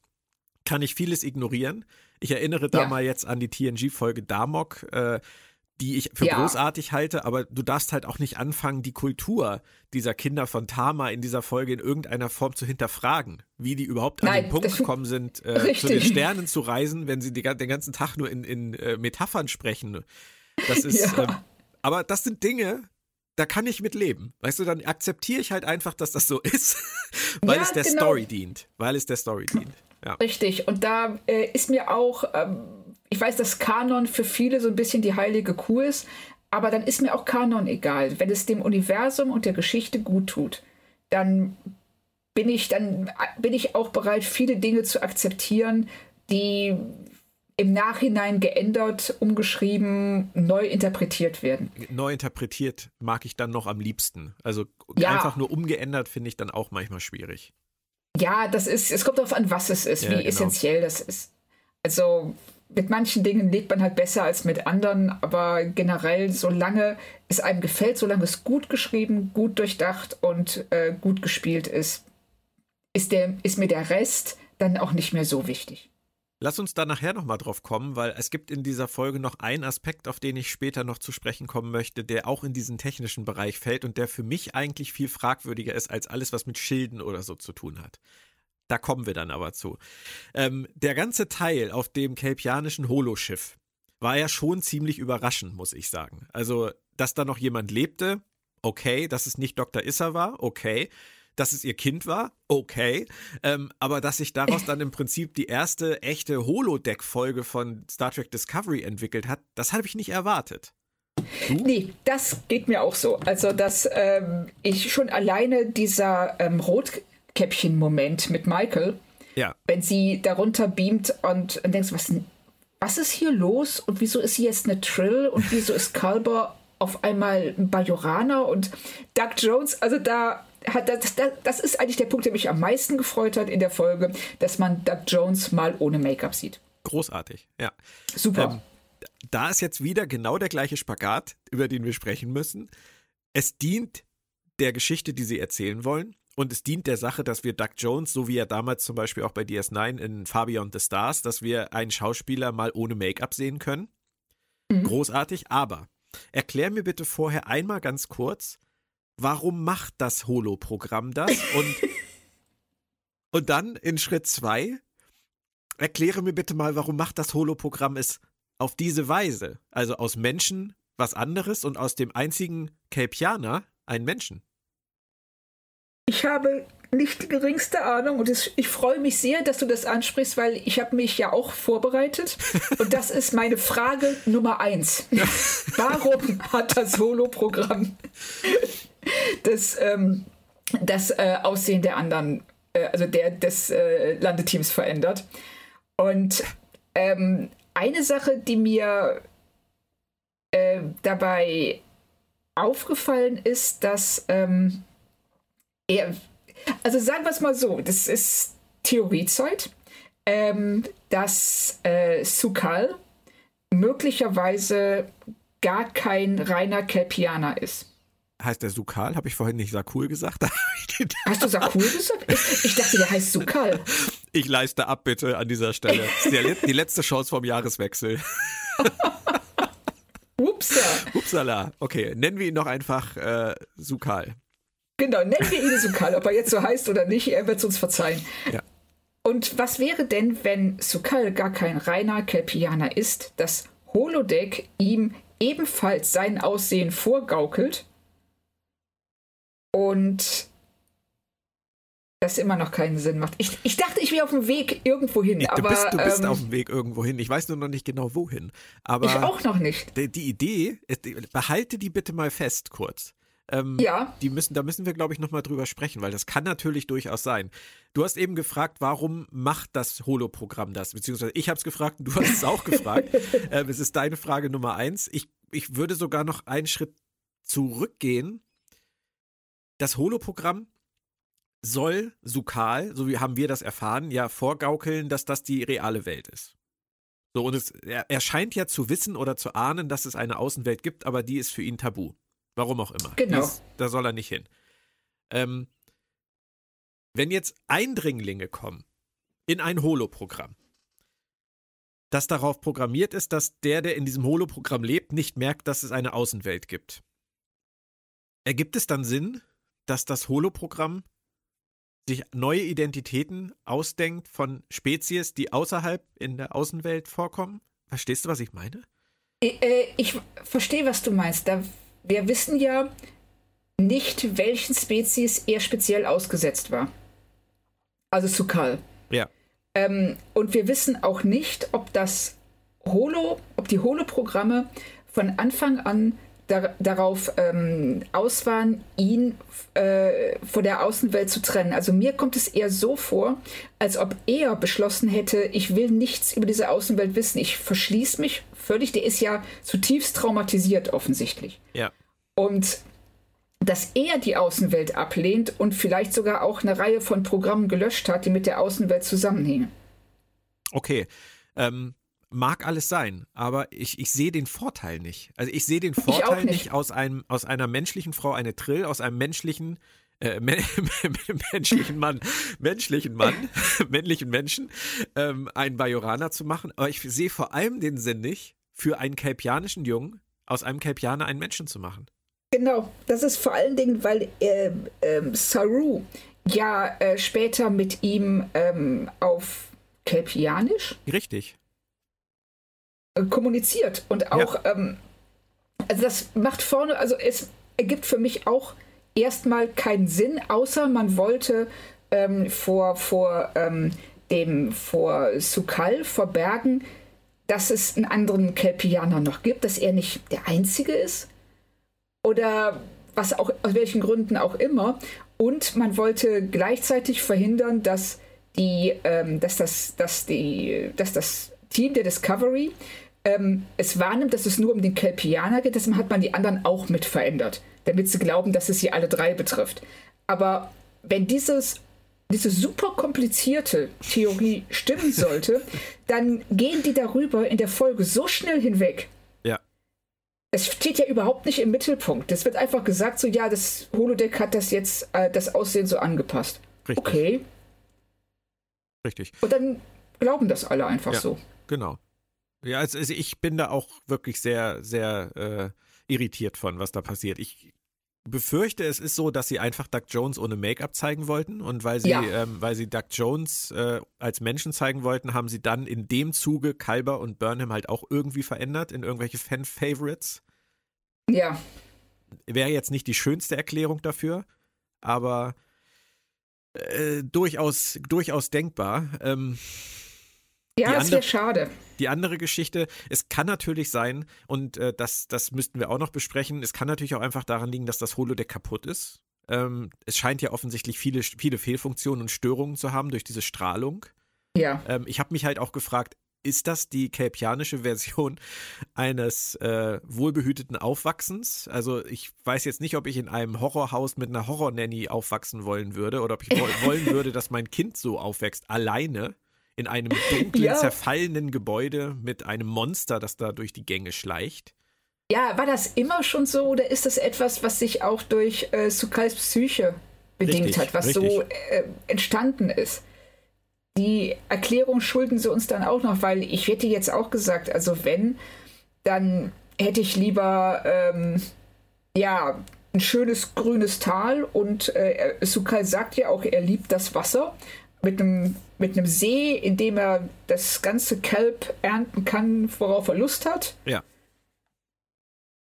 kann ich vieles ignorieren. Ich erinnere da ja. mal jetzt an die TNG-Folge Damok. Äh, die ich für ja. großartig halte, aber du darfst halt auch nicht anfangen, die Kultur dieser Kinder von Tama in dieser Folge in irgendeiner Form zu hinterfragen, wie die überhaupt Nein, an den Punkt gekommen sind, äh, zu den Sternen zu reisen, wenn sie die, den ganzen Tag nur in, in äh, Metaphern sprechen. Das ist, ja. ähm, aber das sind Dinge, da kann ich mit leben. Weißt du, dann akzeptiere ich halt einfach, dass das so ist, weil ja, es der genau. Story dient. Weil es der Story dient. Richtig. Und da äh, ist mir auch ähm, ich weiß, dass Kanon für viele so ein bisschen die heilige Kuh ist, aber dann ist mir auch Kanon egal. Wenn es dem Universum und der Geschichte gut tut, dann bin ich dann bin ich auch bereit, viele Dinge zu akzeptieren, die im Nachhinein geändert, umgeschrieben, neu interpretiert werden. Neu interpretiert mag ich dann noch am liebsten. Also ja. einfach nur umgeändert finde ich dann auch manchmal schwierig. Ja, das ist, es kommt darauf an, was es ist, ja, wie genau. essentiell das ist. Also mit manchen Dingen lebt man halt besser als mit anderen, aber generell, solange es einem gefällt, solange es gut geschrieben, gut durchdacht und äh, gut gespielt ist, ist, der, ist mir der Rest dann auch nicht mehr so wichtig. Lass uns da nachher nochmal drauf kommen, weil es gibt in dieser Folge noch einen Aspekt, auf den ich später noch zu sprechen kommen möchte, der auch in diesen technischen Bereich fällt und der für mich eigentlich viel fragwürdiger ist als alles, was mit Schilden oder so zu tun hat. Da kommen wir dann aber zu. Ähm, der ganze Teil auf dem kelpianischen Holoschiff war ja schon ziemlich überraschend, muss ich sagen. Also, dass da noch jemand lebte, okay, dass es nicht Dr. Issa war, okay dass es ihr Kind war, okay. Ähm, aber dass sich daraus dann im Prinzip die erste echte Holodeck-Folge von Star Trek Discovery entwickelt hat, das habe ich nicht erwartet. Du? Nee, das geht mir auch so. Also, dass ähm, ich schon alleine dieser ähm, Rotkäppchen-Moment mit Michael, ja. wenn sie darunter beamt und, und denkst, was, was ist hier los und wieso ist sie jetzt eine Trill und wieso ist Kalber auf einmal ein Bajoraner und Doug Jones, also da hat das, das, das ist eigentlich der Punkt, der mich am meisten gefreut hat in der Folge, dass man Doug Jones mal ohne Make-up sieht. Großartig, ja. Super. Ähm, da ist jetzt wieder genau der gleiche Spagat, über den wir sprechen müssen. Es dient der Geschichte, die sie erzählen wollen. Und es dient der Sache, dass wir Doug Jones, so wie er damals zum Beispiel auch bei DS9 in Far Beyond the Stars, dass wir einen Schauspieler mal ohne Make-up sehen können. Mhm. Großartig, aber erklär mir bitte vorher einmal ganz kurz, warum macht das Holo-Programm das? Und, und dann in Schritt zwei, erkläre mir bitte mal, warum macht das Holo-Programm es auf diese Weise? Also aus Menschen was anderes und aus dem einzigen Kelpianer ein Menschen. Ich habe nicht die geringste Ahnung und es, ich freue mich sehr, dass du das ansprichst, weil ich habe mich ja auch vorbereitet und das ist meine Frage Nummer eins. Warum hat das Solo-Programm das, ähm, das äh, Aussehen der anderen, äh, also der, des äh, Landeteams verändert? Und ähm, eine Sache, die mir äh, dabei aufgefallen ist, dass ähm, also sagen wir es mal so, das ist Theoriezeug, ähm, dass äh, Sukal möglicherweise gar kein reiner Kelpianer ist. Heißt der Sukal? Habe ich vorhin nicht Sakul gesagt? Hast du Sakul gesagt? Ich, ich, dachte, der heißt Sukal. Ich leiste ab, bitte, an dieser Stelle. Die, die letzte Chance vom Jahreswechsel. Upsa. Upsala. Okay, nennen wir ihn noch einfach äh, Sukal. Genau, nennen wir ihn Sukal, ob er jetzt so heißt oder nicht, er wird es uns verzeihen. Ja. Und was wäre denn, wenn Sukal gar kein reiner Kelpianer ist, das Holodeck ihm ebenfalls sein Aussehen vorgaukelt und das immer noch keinen Sinn macht. Ich, ich dachte, ich wäre auf dem Weg irgendwo hin. Du bist, du bist ähm, auf dem Weg irgendwo hin. Ich weiß nur noch nicht genau wohin. Aber ich auch noch nicht. Die, die Idee, behalte die bitte mal fest kurz. Ähm, ja. Die müssen, da müssen wir, glaube ich, nochmal drüber sprechen, weil das kann natürlich durchaus sein. Du hast eben gefragt, warum macht das Holo-Programm das? Beziehungsweise ich habe es gefragt und du hast es auch gefragt. Ähm, es ist deine Frage Nummer eins. Ich, ich würde sogar noch einen Schritt zurückgehen. Das Holo-Programm soll Sukal, so wie haben wir das erfahren, ja vorgaukeln, dass das die reale Welt ist. So, und es, er, er scheint ja zu wissen oder zu ahnen, dass es eine Außenwelt gibt, aber die ist für ihn tabu. Warum auch immer. Genau. Dies, da soll er nicht hin. Ähm, wenn jetzt Eindringlinge kommen in ein Holo-Programm, das darauf programmiert ist, dass der, der in diesem Holo-Programm lebt, nicht merkt, dass es eine Außenwelt gibt. Ergibt es dann Sinn, dass das Holo-Programm sich neue Identitäten ausdenkt von Spezies, die außerhalb in der Außenwelt vorkommen? Verstehst du, was ich meine? Ich, äh, ich verstehe, was du meinst. Da wir wissen ja nicht, welchen Spezies er speziell ausgesetzt war. Also Sukal. Ja. Ähm, und wir wissen auch nicht, ob das Holo, ob die Holo-Programme von Anfang an dar darauf ähm, aus waren, ihn äh, von der Außenwelt zu trennen. Also mir kommt es eher so vor, als ob er beschlossen hätte, ich will nichts über diese Außenwelt wissen. Ich verschließe mich völlig. Der ist ja zutiefst traumatisiert offensichtlich. Ja. Und dass er die Außenwelt ablehnt und vielleicht sogar auch eine Reihe von Programmen gelöscht hat, die mit der Außenwelt zusammenhängen. Okay. Ähm, mag alles sein, aber ich, ich sehe den Vorteil nicht. Also ich sehe den Vorteil nicht. nicht. aus einem aus einer menschlichen Frau eine Trill, aus einem menschlichen äh, menschlichen Mann, menschlichen Mann, männlichen Menschen, ähm, einen Bajoraner zu machen. Aber ich sehe vor allem den Sinn nicht, für einen kelpianischen Jungen aus einem Kelpianer einen Menschen zu machen. Genau, das ist vor allen Dingen, weil äh, äh, Saru ja äh, später mit ihm ähm, auf Kelpianisch. Richtig. Äh, kommuniziert und auch, ja. ähm, also das macht vorne, also es ergibt für mich auch erstmal keinen Sinn, außer man wollte ähm, vor, vor ähm, dem, vor Sukal verbergen, dass es einen anderen Kelpianer noch gibt, dass er nicht der Einzige ist oder was auch, aus welchen Gründen auch immer. Und man wollte gleichzeitig verhindern, dass die, ähm, dass das, dass die, dass das Team der Discovery ähm, es wahrnimmt, dass es nur um den Kelpianer geht, deshalb hat man die anderen auch mit verändert, damit sie glauben, dass es sie alle drei betrifft. Aber wenn dieses, diese super komplizierte Theorie stimmen sollte, dann gehen die darüber in der Folge so schnell hinweg, es steht ja überhaupt nicht im Mittelpunkt. Es wird einfach gesagt, so ja, das Holodeck hat das jetzt äh, das Aussehen so angepasst. Richtig. Okay. Richtig. Und dann glauben das alle einfach ja, so. Genau. Ja, also, also, ich bin da auch wirklich sehr, sehr äh, irritiert von, was da passiert. Ich befürchte, es ist so, dass sie einfach Doug Jones ohne Make-up zeigen wollten und weil sie, ja. ähm, weil sie Doug Jones äh, als Menschen zeigen wollten, haben sie dann in dem Zuge Kalber und Burnham halt auch irgendwie verändert in irgendwelche Fan-Favorites. Ja. Wäre jetzt nicht die schönste Erklärung dafür, aber äh, durchaus, durchaus denkbar. Ähm, ja, es wäre schade. Die andere Geschichte, es kann natürlich sein, und äh, das, das müssten wir auch noch besprechen, es kann natürlich auch einfach daran liegen, dass das Holodeck kaputt ist. Ähm, es scheint ja offensichtlich viele, viele Fehlfunktionen und Störungen zu haben durch diese Strahlung. Ja. Ähm, ich habe mich halt auch gefragt, ist das die kelpianische Version eines äh, wohlbehüteten Aufwachsens? Also ich weiß jetzt nicht, ob ich in einem Horrorhaus mit einer Horror-Nanny aufwachsen wollen würde oder ob ich wollen würde, dass mein Kind so aufwächst, alleine in einem dunklen, ja. zerfallenen Gebäude mit einem Monster, das da durch die Gänge schleicht. Ja, war das immer schon so oder ist das etwas, was sich auch durch äh, Sukais Psyche bedingt richtig, hat, was richtig. so äh, entstanden ist? Die Erklärung schulden sie uns dann auch noch, weil ich hätte jetzt auch gesagt, also wenn, dann hätte ich lieber ähm, ja ein schönes grünes Tal und äh, Sukai sagt ja auch, er liebt das Wasser mit einem mit einem See, in dem er das ganze Kelb ernten kann, worauf er Lust hat. Ja.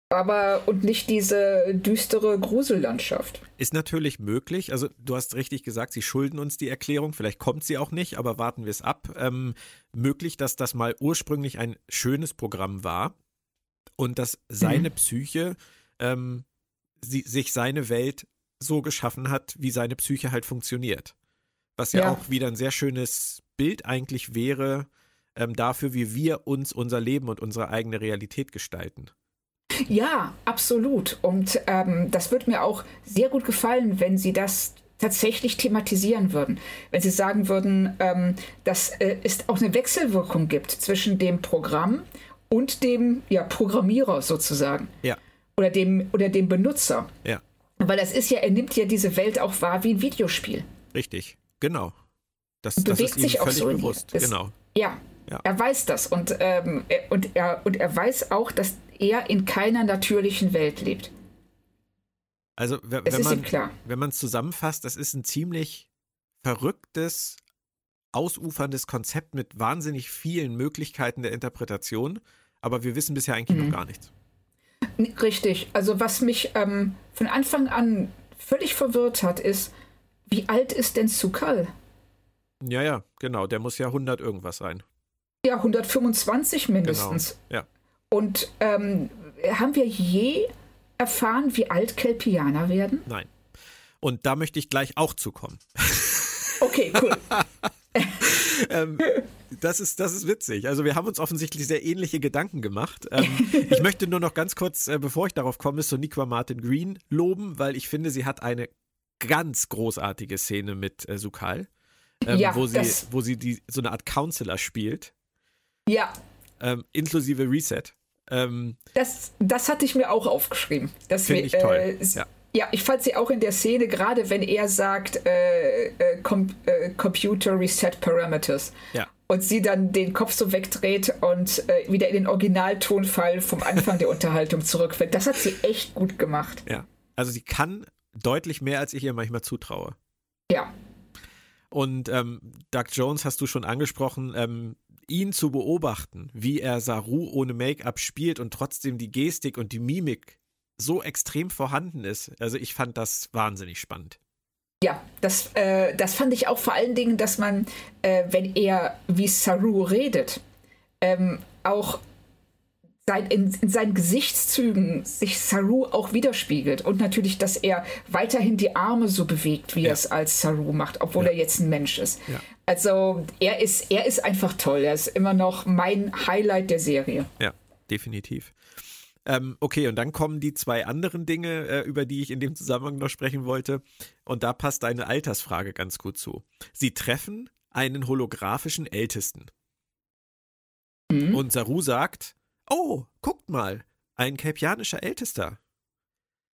Aber und nicht diese düstere Grusellandschaft. Ist natürlich möglich. Also du hast richtig gesagt, sie schulden uns die Erklärung. Vielleicht kommt sie auch nicht, aber warten wir es ab. Ähm, möglich, dass das mal ursprünglich ein schönes Programm war und dass seine mhm. Psyche ähm, sie, sich seine Welt so geschaffen hat, wie seine Psyche halt funktioniert. Was ja, ja, auch wieder ein sehr schönes Bild eigentlich wäre ähm, dafür, wie wir uns unser Leben und unsere eigene Realität gestalten. Ja, absolut. Und ähm, das würde mir auch sehr gut gefallen, wenn Sie das tatsächlich thematisieren würden. Wenn Sie sagen würden, ähm, dass äh, es auch eine Wechselwirkung gibt zwischen dem Programm und dem ja, Programmierer sozusagen. Ja. Oder dem, oder dem Benutzer. Ja. Weil das ist ja, er nimmt ja diese Welt auch wahr wie ein Videospiel. Richtig. Genau. Das, das ist sich ihm völlig so bewusst. Das, genau. Ja, ja, er weiß das und, ähm, er, und, er, und er weiß auch, dass er in keiner natürlichen Welt lebt. Also, wenn, wenn man wenn man es zusammenfasst, das ist ein ziemlich verrücktes, ausuferndes Konzept mit wahnsinnig vielen Möglichkeiten der Interpretation, aber wir wissen bisher eigentlich mhm. noch gar nichts. Richtig. Also was mich ähm, von Anfang an völlig verwirrt hat, ist, wie alt ist denn Sukal? Ja, ja, genau. Der muss ja 100 irgendwas sein. Ja, 125 mindestens. Genau. Ja. Und ähm, haben wir je erfahren, wie alt Kelpianer werden? Nein. Und da möchte ich gleich auch zukommen. Okay, cool. ähm, das, ist, das ist witzig. Also wir haben uns offensichtlich sehr ähnliche Gedanken gemacht. Ähm, ich möchte nur noch ganz kurz, äh, bevor ich darauf komme, Soniqua Martin Green loben, weil ich finde, sie hat eine ganz großartige Szene mit äh, Sukal, ähm, ja, wo sie, wo sie die, so eine Art Counselor spielt. Ja. Ähm, inklusive Reset. Ähm, das, das hatte ich mir auch aufgeschrieben. Finde ich toll. Äh, ja. Ja, ich fand sie auch in der Szene, gerade wenn er sagt, äh, äh, Com äh, Computer Reset Parameters. Ja. Und sie dann den Kopf so wegdreht und äh, wieder in den Originaltonfall vom Anfang der Unterhaltung zurückfällt. Das hat sie echt gut gemacht. Ja. Also sie kann deutlich mehr, als ich ihr manchmal zutraue. Ja. Und ähm, Doug Jones hast du schon angesprochen, ähm, ihn zu beobachten, wie er Saru ohne Make-up spielt und trotzdem die Gestik und die Mimik so extrem vorhanden ist. Also ich fand das wahnsinnig spannend. Ja, das, äh, das fand ich auch vor allen Dingen, dass man, äh, wenn er wie Saru redet, ähm, auch sein, in, in, seinen Gesichtszügen sich Saru auch widerspiegelt. Und natürlich, dass er weiterhin die Arme so bewegt, wie ja. er es als Saru macht, obwohl ja. er jetzt ein Mensch ist. Ja. Also er ist, er ist einfach toll. Er ist immer noch mein Highlight der Serie. Ja, definitiv. Ähm, okay, und dann kommen die zwei anderen Dinge, äh, über die ich in dem Zusammenhang noch sprechen wollte. Und da passt deine Altersfrage ganz gut zu. Sie treffen einen holographischen Ältesten. Mhm. Und Saru sagt, oh, guckt mal, ein kelpianischer Ältester.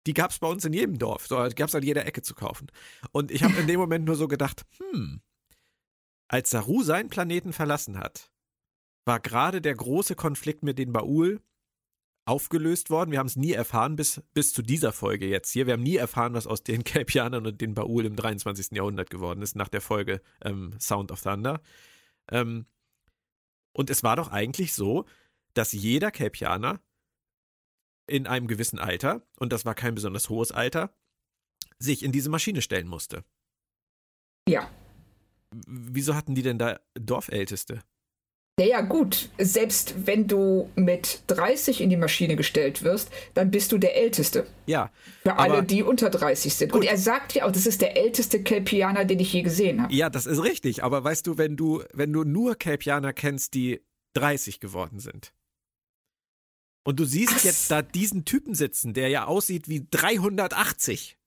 Die gab es bei uns in jedem Dorf, so, die gab es an jeder Ecke zu kaufen. Und ich habe in dem Moment nur so gedacht, hm, als Saru seinen Planeten verlassen hat, war gerade der große Konflikt mit den Baul aufgelöst worden. Wir haben es nie erfahren bis, bis zu dieser Folge jetzt hier. Wir haben nie erfahren, was aus den Kelpianern und den Baul im 23. Jahrhundert geworden ist, nach der Folge ähm, Sound of Thunder. Ähm, und es war doch eigentlich so, dass jeder Kelpianer in einem gewissen Alter, und das war kein besonders hohes Alter, sich in diese Maschine stellen musste. Ja. Wieso hatten die denn da Dorfälteste? Naja, gut, selbst wenn du mit 30 in die Maschine gestellt wirst, dann bist du der Älteste. Ja. Für alle, die unter 30 sind. Gut. Und er sagt ja auch, das ist der älteste Kelpianer, den ich je gesehen habe. Ja, das ist richtig. Aber weißt du, wenn du, wenn du nur Kelpianer kennst, die 30 geworden sind. Und du siehst Was? jetzt da diesen Typen sitzen, der ja aussieht wie 380.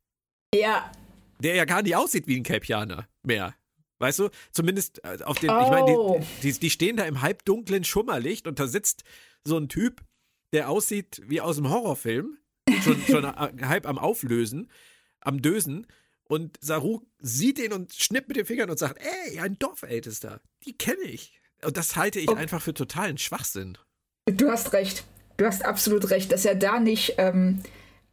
Ja. Der ja gar nicht aussieht wie ein Kelpianer mehr. Weißt du, zumindest äh, auf den, oh. ich meine, die, oh. die, die, stehen da im halbdunklen Schummerlicht und da sitzt so ein Typ, der aussieht wie aus einem Horrorfilm, schon, schon halb am Auflösen, am Dösen. Und Saru sieht ihn und schnippt mit den Fingern und sagt, ey, ein Dorfältester, die kenne ich. Und das halte ich okay. einfach für totalen Schwachsinn. Du hast recht. Du hast absolut recht, dass er da nicht, ähm,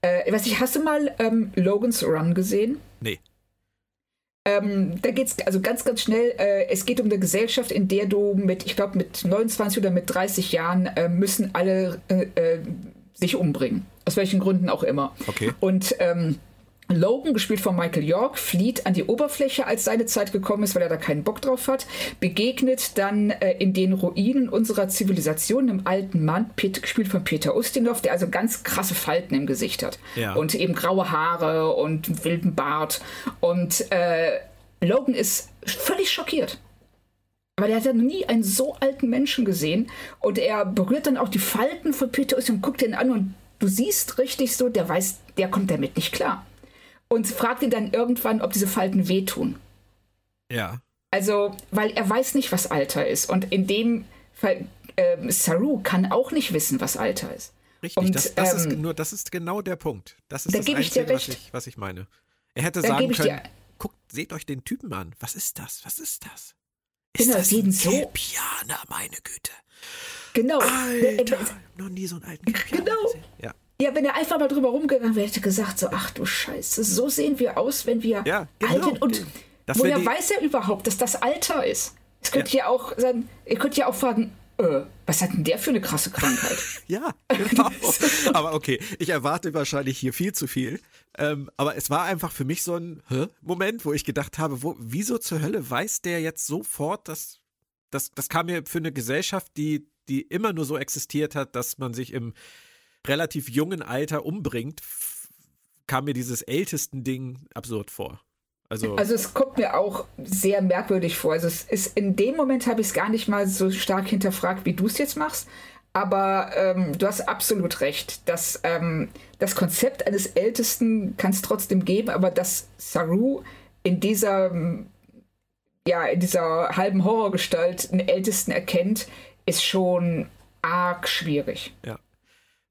äh, weiß ich, hast du mal ähm, Logan's Run gesehen? Nee. Ähm, da geht es also ganz, ganz schnell. Äh, es geht um eine Gesellschaft, in der du mit, ich glaube, mit 29 oder mit 30 Jahren äh, müssen alle äh, äh, sich umbringen. Aus welchen Gründen auch immer. Okay. Und ähm, Logan, gespielt von Michael York, flieht an die Oberfläche, als seine Zeit gekommen ist, weil er da keinen Bock drauf hat, begegnet dann äh, in den Ruinen unserer Zivilisation einem alten Mann, Pet, gespielt von Peter Ustinov, der also ganz krasse Falten im Gesicht hat. Ja. Und eben graue Haare und einen wilden Bart. Und äh, Logan ist völlig schockiert. Aber der hat ja noch nie einen so alten Menschen gesehen. Und er berührt dann auch die Falten von Peter Ustinov und guckt ihn an und du siehst richtig so, der weiß, der kommt damit nicht klar und fragt ihn dann irgendwann, ob diese Falten wehtun. Ja. Also, weil er weiß nicht, was Alter ist. Und in dem Fall, äh, Saru kann auch nicht wissen, was Alter ist. Richtig, und, das, das ähm, ist nur, das ist genau der Punkt. Das ist da das Einzige, was ich, was ich meine. Er hätte da sagen können, guckt, seht euch den Typen an. Was ist das? Was ist das? Ist genau, das ein so Pianer, meine Güte. Genau. Alter, noch nie so einen alten Pianer Genau. Gesehen. Ja. Wenn er einfach mal drüber rumgegangen wäre, hätte gesagt so, ach du Scheiße, so sehen wir aus, wenn wir ja, genau. alt Und das woher weiß er überhaupt, dass das Alter ist? Es könnte ja. ja auch sein, ihr könnt ja auch fragen, äh, was hat denn der für eine krasse Krankheit? ja, genau. aber okay, ich erwarte wahrscheinlich hier viel zu viel. Ähm, aber es war einfach für mich so ein Hä? Moment, wo ich gedacht habe, wo, wieso zur Hölle weiß der jetzt sofort, dass das, das kam mir für eine Gesellschaft, die, die immer nur so existiert hat, dass man sich im relativ jungen Alter umbringt, kam mir dieses ältesten Ding absurd vor. Also, also es kommt mir auch sehr merkwürdig vor. Also es ist in dem Moment habe ich es gar nicht mal so stark hinterfragt, wie du es jetzt machst. Aber ähm, du hast absolut recht. dass ähm, das Konzept eines Ältesten kann es trotzdem geben, aber dass Saru in dieser ja in dieser halben Horrorgestalt einen Ältesten erkennt, ist schon arg schwierig. Ja.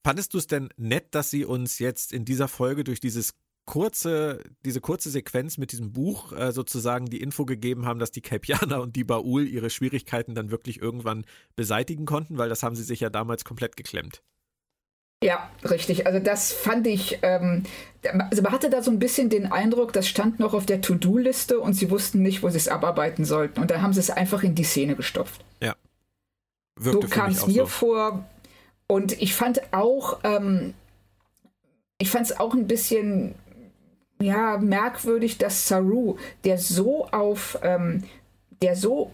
Fandest du es denn nett, dass sie uns jetzt in dieser Folge durch dieses kurze, diese kurze Sequenz mit diesem Buch äh, sozusagen die Info gegeben haben, dass die Kelpianer und die Baul ihre Schwierigkeiten dann wirklich irgendwann beseitigen konnten, weil das haben sie sich ja damals komplett geklemmt. Ja, richtig. Also das fand ich, ähm, also man hatte da so ein bisschen den Eindruck, das stand noch auf der To-Do-Liste und sie wussten nicht, wo sie es abarbeiten sollten. Und dann haben sie es einfach in die Szene gestopft. Ja. Wirkte so kam es mir so. vor. Und ich fand auch, ähm, ich fand es auch ein bisschen ja, merkwürdig, dass Saru, der so auf, ähm, der so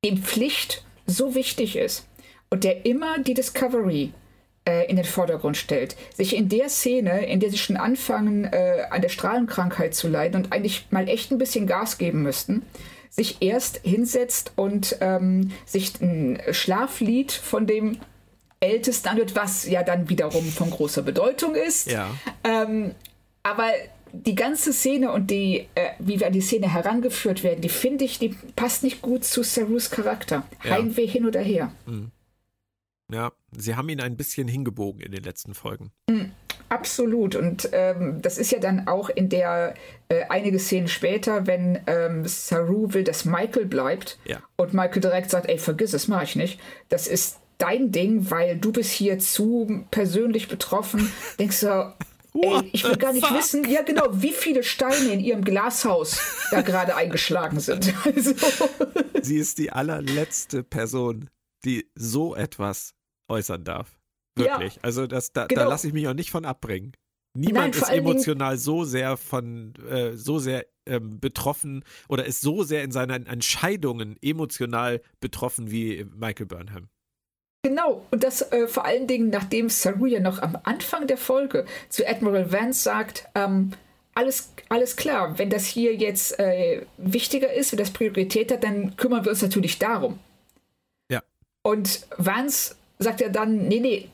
in Pflicht so wichtig ist und der immer die Discovery äh, in den Vordergrund stellt, sich in der Szene, in der sie schon anfangen, äh, an der Strahlenkrankheit zu leiden und eigentlich mal echt ein bisschen Gas geben müssten, sich erst hinsetzt und ähm, sich ein Schlaflied von dem Ältesten anhört, was ja dann wiederum von großer Bedeutung ist. Ja. Ähm, aber die ganze Szene und die, äh, wie wir an die Szene herangeführt werden, die finde ich, die passt nicht gut zu Sarus Charakter. Ja. Heimweh hin oder her. Mhm. Ja, sie haben ihn ein bisschen hingebogen in den letzten Folgen. Mhm, absolut. Und ähm, das ist ja dann auch in der äh, einige Szenen später, wenn ähm, Saru will, dass Michael bleibt ja. und Michael direkt sagt, ey, vergiss es, mach ich nicht. Das ist dein Ding, weil du bist hier zu persönlich betroffen. Denkst du, Ey, ich will gar nicht fuck? wissen, ja genau, wie viele Steine in ihrem Glashaus da gerade eingeschlagen sind. Also. Sie ist die allerletzte Person, die so etwas äußern darf. Wirklich. Ja, also das, da, genau. da lasse ich mich auch nicht von abbringen. Niemand Nein, ist emotional so sehr von, äh, so sehr ähm, betroffen oder ist so sehr in seinen Entscheidungen emotional betroffen wie Michael Burnham. Genau, und das äh, vor allen Dingen, nachdem Saruya noch am Anfang der Folge zu Admiral Vance sagt, ähm, alles, alles klar, wenn das hier jetzt äh, wichtiger ist, wenn das Priorität hat, dann kümmern wir uns natürlich darum. Ja. Und Vance sagt ja dann, nee, nee,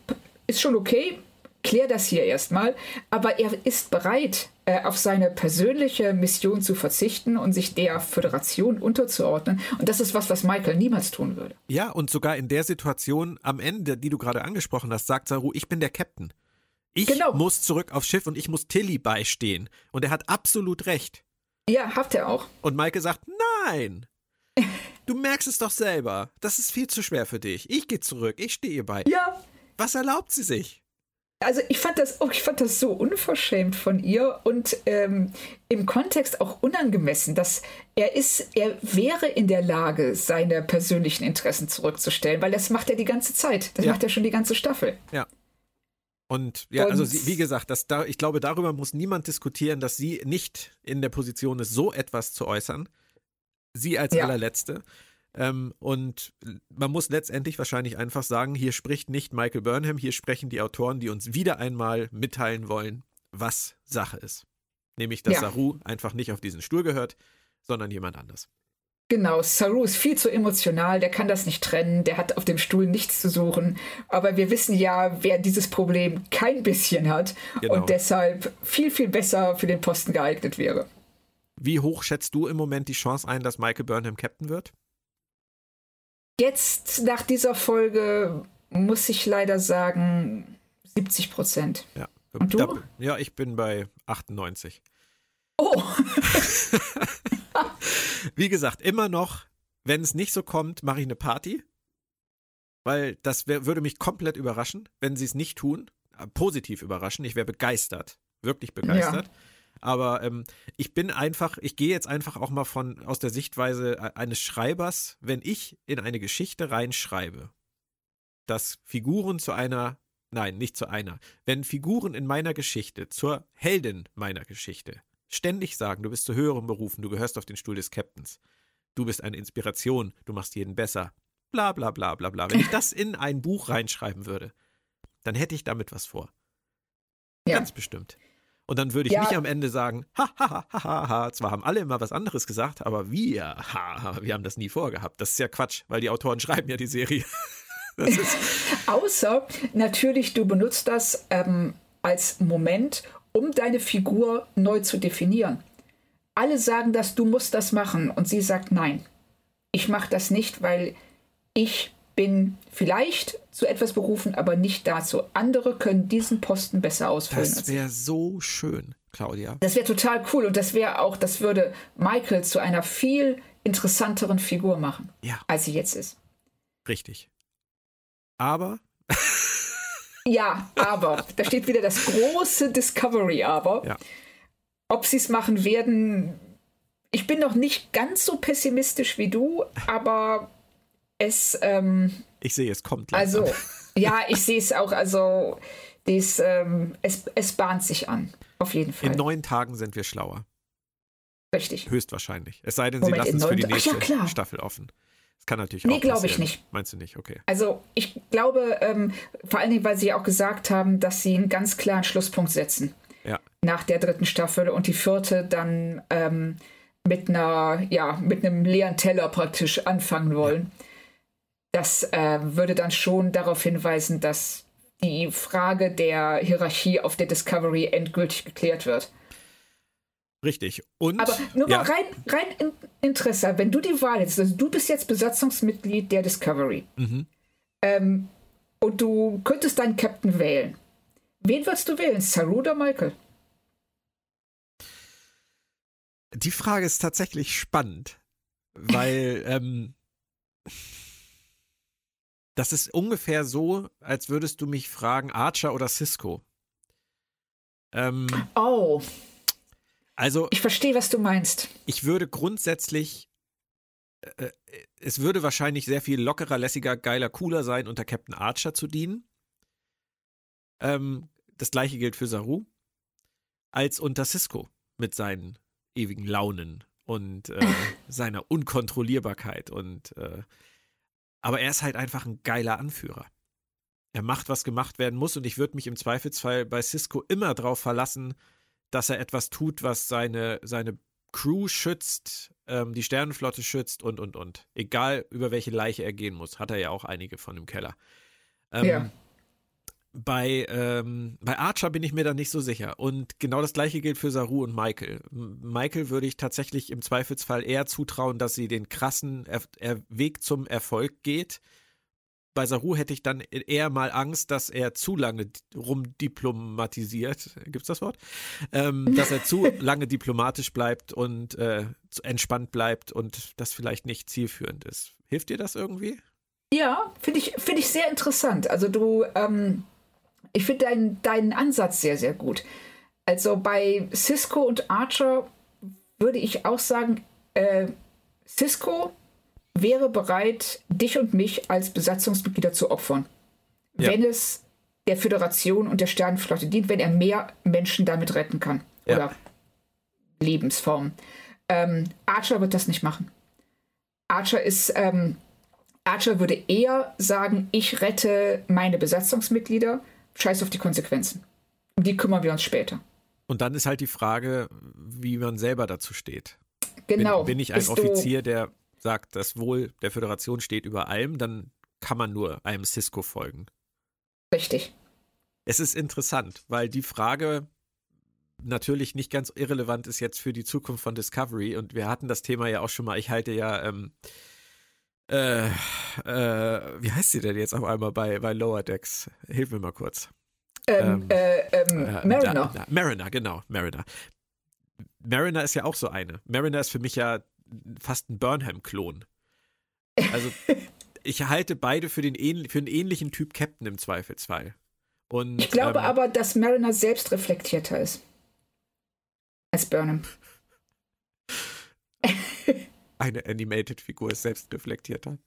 ist schon okay, klär das hier erstmal, aber er ist bereit, auf seine persönliche Mission zu verzichten und sich der Föderation unterzuordnen. Und das ist was, was Michael niemals tun würde. Ja, und sogar in der Situation am Ende, die du gerade angesprochen hast, sagt Saru, ich bin der Captain. Ich genau. muss zurück aufs Schiff und ich muss Tilly beistehen. Und er hat absolut recht. Ja, hat er auch. Und Michael sagt, nein. Du merkst es doch selber. Das ist viel zu schwer für dich. Ich gehe zurück. Ich stehe bei. Ja. Was erlaubt sie sich? Also ich fand das, oh, ich fand das so unverschämt von ihr und ähm, im Kontext auch unangemessen, dass er ist, er wäre in der Lage, seine persönlichen Interessen zurückzustellen, weil das macht er die ganze Zeit. Das ja. macht er schon die ganze Staffel. Ja. Und ja, und, also sie, wie gesagt, das da, ich glaube, darüber muss niemand diskutieren, dass sie nicht in der Position ist, so etwas zu äußern. Sie als ja. allerletzte. Ähm, und man muss letztendlich wahrscheinlich einfach sagen, hier spricht nicht Michael Burnham, hier sprechen die Autoren, die uns wieder einmal mitteilen wollen, was Sache ist. Nämlich, dass ja. Saru einfach nicht auf diesen Stuhl gehört, sondern jemand anders. Genau, Saru ist viel zu emotional, der kann das nicht trennen, der hat auf dem Stuhl nichts zu suchen. Aber wir wissen ja, wer dieses Problem kein bisschen hat genau. und deshalb viel, viel besser für den Posten geeignet wäre. Wie hoch schätzt du im Moment die Chance ein, dass Michael Burnham Captain wird? Jetzt nach dieser Folge muss ich leider sagen 70 Prozent. Ja. Und du? Ja, ich bin bei 98. Oh. Wie gesagt, immer noch, wenn es nicht so kommt, mache ich eine Party. Weil das wär, würde mich komplett überraschen, wenn sie es nicht tun. Äh, positiv überraschen. Ich wäre begeistert. Wirklich begeistert. Ja. Aber ähm, ich bin einfach, ich gehe jetzt einfach auch mal von aus der Sichtweise e-, eines Schreibers, wenn ich in eine Geschichte reinschreibe, dass Figuren zu einer, nein, nicht zu einer, wenn Figuren in meiner Geschichte zur Heldin meiner Geschichte ständig sagen, du bist zu höherem berufen, du gehörst auf den Stuhl des Captains, du bist eine Inspiration, du machst jeden besser, bla bla bla bla bla. Wenn ich das in ein Buch reinschreiben würde, dann hätte ich damit was vor. Ja. Ganz bestimmt. Und dann würde ich Ja. nicht am Ende sagen, ha, ha, ha, ha, ha. Zwar haben alle immer was anderes gesagt, aber wir, ha, ha, wir haben das nie vorgehabt. Das ist ja Quatsch, weil die Autoren schreiben ja die Serie. Außer natürlich, du benutzt das ähm, als Moment, um deine Figur neu zu definieren. Alle sagen das, du musst das machen. Und sie sagt, nein, ich mache das nicht, weil ich bin vielleicht zu etwas berufen, aber nicht dazu. Andere können diesen Posten besser ausfüllen. das wäre so schön, Claudia. Das wäre total cool und das wäre auch, das würde Michael zu einer viel interessanteren Figur machen, Ja, als sie jetzt ist. richtig. Aber Ja, aber, da steht wieder das große Discovery aber. Ja. Ob sie es machen werden, ich bin noch nicht ganz so pessimistisch wie du, aber es, ähm, ich sehe, es kommt. also, langsam. ja, ich sehe es auch, also, dies, ähm, es, es bahnt sich an, auf jeden Fall. in neun Tagen sind wir schlauer. Richtig. Höchstwahrscheinlich. Es sei denn, Moment, sie lassen es für die Ta- Ach ja, nächste. Staffel offen. Das kann natürlich Nee, auch glaub ich passieren. nicht. Meinst du nicht? Okay. Also ich glaube, ähm, vor allen Dingen, weil sie ja auch gesagt haben, dass sie einen ganz klaren Schlusspunkt setzen Ja. nach der dritten Staffel und die vierte dann ähm, mit einer, ja, mit einem leeren Teller praktisch anfangen wollen. Das äh, würde dann schon darauf hinweisen, dass die Frage der Hierarchie auf der Discovery endgültig geklärt wird. Richtig. Und Aber nur ja, mal rein, rein in Interesse, wenn du die Wahl hättest, also du bist jetzt Besatzungsmitglied der Discovery Mhm. ähm, und du könntest deinen Captain wählen. Wen würdest du wählen, Saru oder Michael? die Frage ist tatsächlich spannend, weil ähm, das ist ungefähr so, als würdest du mich fragen, Archer oder Cisco. Ähm, Oh, also ich verstehe, was du meinst. ich würde grundsätzlich, äh, es würde wahrscheinlich sehr viel lockerer, lässiger, geiler, cooler sein, unter Captain Archer zu dienen. Ähm, das gleiche gilt für Saru, als unter Cisco mit seinen ewigen Launen und äh, seiner Unkontrollierbarkeit. Und äh, aber er ist halt einfach ein geiler Anführer. Er macht, was gemacht werden muss, und ich würde mich im Zweifelsfall bei Cisco immer darauf verlassen, dass er etwas tut, was seine, seine Crew schützt, ähm, die Sternenflotte schützt und, und, und. Egal, über welche Leiche er gehen muss. Hat er ja auch einige von im Keller. Ähm, Ja. Bei, ähm, bei Archer bin ich mir da nicht so sicher. Und genau das gleiche gilt für Saru und Michael. Michael würde ich tatsächlich im Zweifelsfall eher zutrauen, dass sie den krassen er er Weg zum Erfolg geht. Bei Saru hätte ich dann eher mal Angst, dass er zu lange rumdiplomatisiert. Gibt's das Wort? Ähm, dass er zu lange diplomatisch bleibt und äh, entspannt bleibt und das vielleicht nicht zielführend ist. Hilft dir das irgendwie? Ja, finde ich, find ich sehr interessant. Also du, ähm, ich finde deinen, deinen Ansatz sehr, sehr gut. Also bei Cisco und Archer würde ich auch sagen, äh, Cisco wäre bereit, dich und mich als Besatzungsmitglieder zu opfern, Ja. wenn es der Föderation und der Sternenflotte dient, wenn er mehr Menschen damit retten kann. Ja. Oder Lebensformen. Ähm, Archer wird das nicht machen. Archer ist, ähm, Archer würde eher sagen, ich rette meine Besatzungsmitglieder, scheiß auf die Konsequenzen. Um die kümmern wir uns später. Und dann ist halt die Frage, wie man selber dazu steht. Genau. Bin, bin ich ein Offizier, der sagt, das Wohl der Föderation steht über allem, dann kann man nur einem Cisco folgen. Richtig. Es ist interessant, weil die Frage natürlich nicht ganz irrelevant ist jetzt für die Zukunft von Discovery und wir hatten das Thema ja auch schon mal. Ich halte ja, ähm, äh, äh, wie heißt sie denn jetzt auf einmal bei, bei Lower Decks? Hilf mir mal kurz. Ähm, Ähm, äh, ähm, Äh, Mariner. Da, da, Mariner, genau, Mariner. Mariner ist ja auch so eine. Mariner ist für mich ja fast ein Burnham-Klon. Also ich halte beide für, den für einen ähnlichen Typ Captain im Zweifelsfall. Und, Ich glaube ähm, aber, dass Mariner selbst reflektierter ist. Als Burnham. eine Animated-Figur ist selbst reflektierter.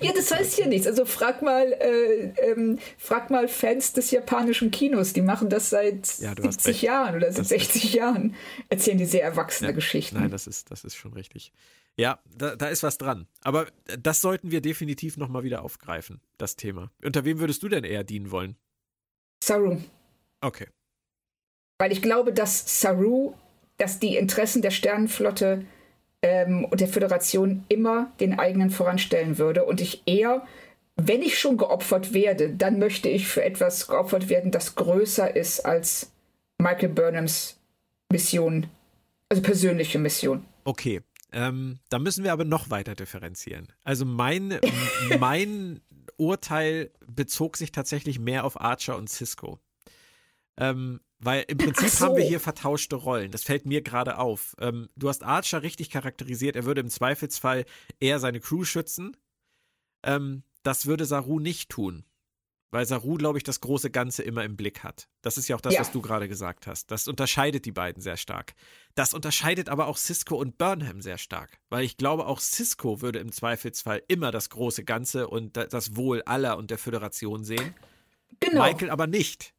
Ja, das heißt ja nichts. Also frag mal, äh, ähm, frag mal Fans des japanischen Kinos. Die machen das seit Ja, du hast 70 recht. Jahren oder seit Das- 60 Jahren. Erzählen die sehr erwachsene Ja, Geschichten. Nein, das ist, das ist schon richtig. Ja, da, da ist was dran. Aber das sollten wir definitiv nochmal wieder aufgreifen, das Thema. Unter wem würdest du denn eher dienen wollen? Saru. Okay. Weil ich glaube, dass Saru, dass die Interessen der Sternenflotte ähm, und der Föderation immer den eigenen voranstellen würde und ich eher, wenn ich schon geopfert werde, dann möchte ich für etwas geopfert werden, das größer ist als Michael Burnhams Mission, also persönliche Mission. Okay, ähm, da müssen wir aber noch weiter differenzieren. Also mein, mein Urteil bezog sich tatsächlich mehr auf Archer und Cisco. Ähm, weil im Prinzip so. haben wir hier vertauschte Rollen. Das fällt mir gerade auf. Ähm, du hast Archer richtig charakterisiert. Er würde im Zweifelsfall eher seine Crew schützen. Ähm, das würde Saru nicht tun. Weil Saru, glaube ich, das große Ganze immer im Blick hat. Das ist ja auch das, ja. was du gerade gesagt hast. Das unterscheidet die beiden sehr stark. Das unterscheidet aber auch Cisco und Burnham sehr stark. Weil ich glaube, auch Cisco würde im Zweifelsfall immer das große Ganze und das Wohl aller und der Föderation sehen. Genau. Michael aber nicht.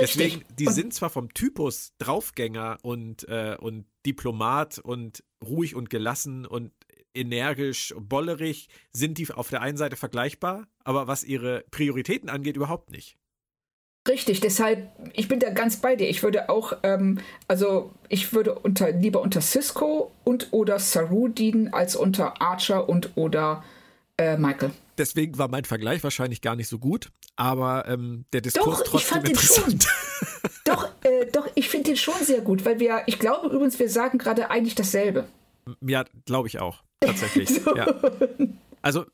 Deswegen, die sind zwar vom Typus Draufgänger und, äh, und Diplomat und ruhig und gelassen und energisch, bollerig, sind die auf der einen Seite vergleichbar, aber was ihre Prioritäten angeht, überhaupt nicht. Richtig, deshalb, ich bin da ganz bei dir. Ich würde auch, ähm, also ich würde unter, lieber unter Cisco und oder Saru dienen, als unter Archer und oder äh, Michael. Deswegen war mein Vergleich wahrscheinlich gar nicht so gut aber ähm, der Diskurs doch, trotzdem ich fand interessant. Den schon, doch, äh, doch, ich finde den schon sehr gut, weil wir, ich glaube übrigens, wir sagen gerade eigentlich dasselbe. Ja, glaube ich auch, tatsächlich. so. ja. Also,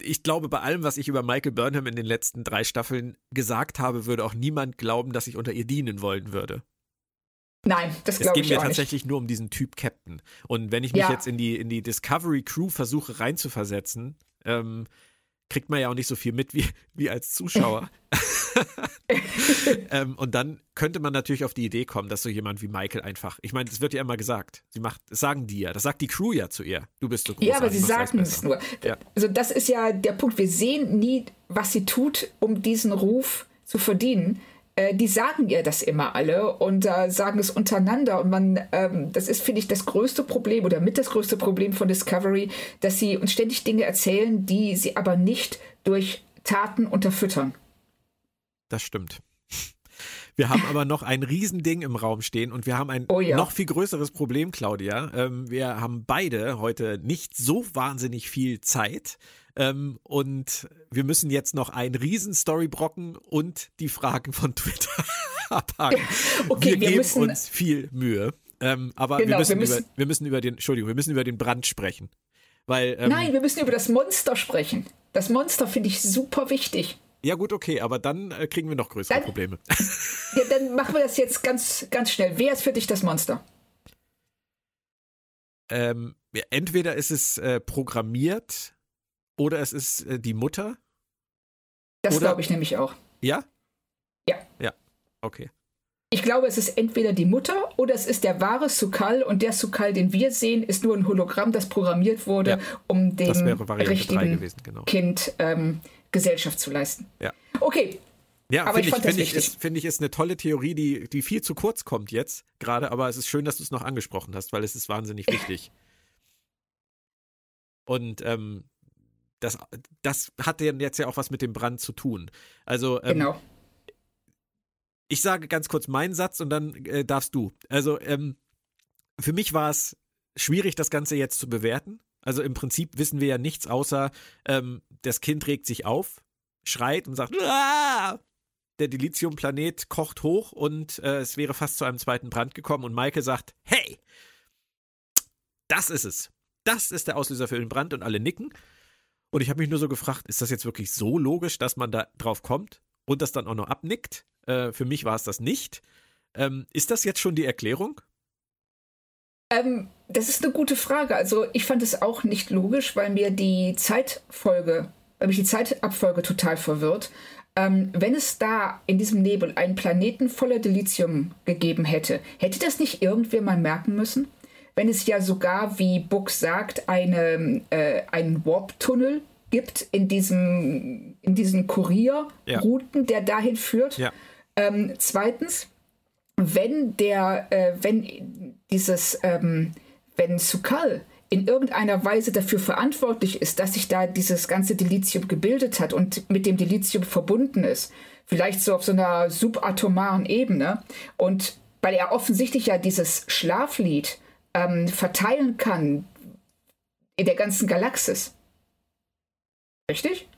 ich glaube, bei allem, was ich über Michael Burnham in den letzten drei Staffeln gesagt habe, würde auch niemand glauben, dass ich unter ihr dienen wollen würde. Nein, das glaube ich nicht. Es ging mir tatsächlich nur um diesen Typ Captain. Und wenn ich mich ja. jetzt in die, in die Discovery Crew versuche reinzuversetzen, ähm, kriegt man ja auch nicht so viel mit wie, wie als Zuschauer. ähm, und dann könnte man natürlich auf die Idee kommen, dass so jemand wie Michael einfach, ich meine, das wird ja immer gesagt, sie macht, das sagen die ja, das sagt die Crew ja zu ihr, du bist so groß. Ja, aber sie sagen es nur. Ja. Also das ist ja der Punkt, wir sehen nie, was sie tut, um diesen Ruf zu verdienen. Äh, die sagen ihr das immer alle und äh, sagen es untereinander. Und man, ähm, das ist, finde ich, das größte Problem oder mit das größte Problem von Discovery, dass sie uns ständig Dinge erzählen, die sie aber nicht durch Taten unterfüttern. Das stimmt. Wir haben aber noch ein Riesending im Raum stehen und wir haben ein oh ja. noch viel größeres Problem, Claudia. Ähm, wir haben beide heute nicht so wahnsinnig viel Zeit. Ähm, und wir müssen jetzt noch einen riesen Storybrocken und die Fragen von Twitter abhaken. Okay, wir, wir geben müssen, uns viel Mühe. Ähm, aber genau, wir, müssen wir, müssen, über, wir müssen über den, Entschuldigung, wir müssen über den Brand sprechen. Weil, ähm, Nein, wir müssen über das Monster sprechen. Das Monster finde ich super wichtig. Ja, gut, okay, aber dann äh, kriegen wir noch größere dann, Probleme. Ja, dann machen wir das jetzt ganz, ganz schnell. Wer ist für dich das Monster? Ähm, entweder ist es äh, programmiert oder es ist äh, die Mutter. Das glaube ich nämlich auch. Ja? Ja. Ja, okay. Ich glaube, es ist entweder die Mutter oder es ist der wahre Sukal und der Sukal, den wir sehen, ist nur ein Hologramm, das programmiert wurde, ja, um dem richtigen gewesen, genau. Kind ähm, Gesellschaft zu leisten. Ja. Okay. Ja, finde ich, find ich, ist, find ich, ist eine tolle Theorie, die, die viel zu kurz kommt jetzt gerade, aber es ist schön, dass du es noch angesprochen hast, weil es ist wahnsinnig wichtig. Und ähm, das, das hat jetzt ja auch was mit dem Brand zu tun. Also, ähm, genau. Ich sage ganz kurz meinen Satz und dann äh, darfst du. Also, ähm, für mich war es schwierig, das Ganze jetzt zu bewerten. Also im Prinzip wissen wir ja nichts, außer ähm, das Kind regt sich auf, schreit und sagt, Aah! der Dilithium-Planet kocht hoch und äh, es wäre fast zu einem zweiten Brand gekommen und Michael sagt, hey, das ist es. Das ist der Auslöser für den Brand und alle nicken. Und ich habe mich nur so gefragt, ist das jetzt wirklich so logisch, dass man da drauf kommt und das dann auch noch abnickt? Äh, für mich war es das nicht. Ähm, ist das jetzt schon die Erklärung? Ähm, das ist eine gute Frage. Also ich fand es auch nicht logisch, weil mir die Zeitfolge, weil mich die Zeitabfolge total verwirrt. Ähm, wenn es da in diesem Nebel einen Planeten voller Dilithium gegeben hätte, hätte das nicht irgendwer mal merken müssen? Wenn es ja sogar, wie Book sagt, eine, äh, einen Warp-Tunnel gibt in, diesem, in diesen Kurierrouten, ja. der dahin führt. Ja. Ähm, zweitens, wenn der, äh, wenn dieses, ähm, wenn Sukal in irgendeiner Weise dafür verantwortlich ist, dass sich da dieses ganze Delizium gebildet hat und mit dem Delizium verbunden ist. Vielleicht so auf so einer subatomaren Ebene. Und weil er offensichtlich ja dieses Schlaflied ähm, verteilen kann in der ganzen Galaxis. Richtig?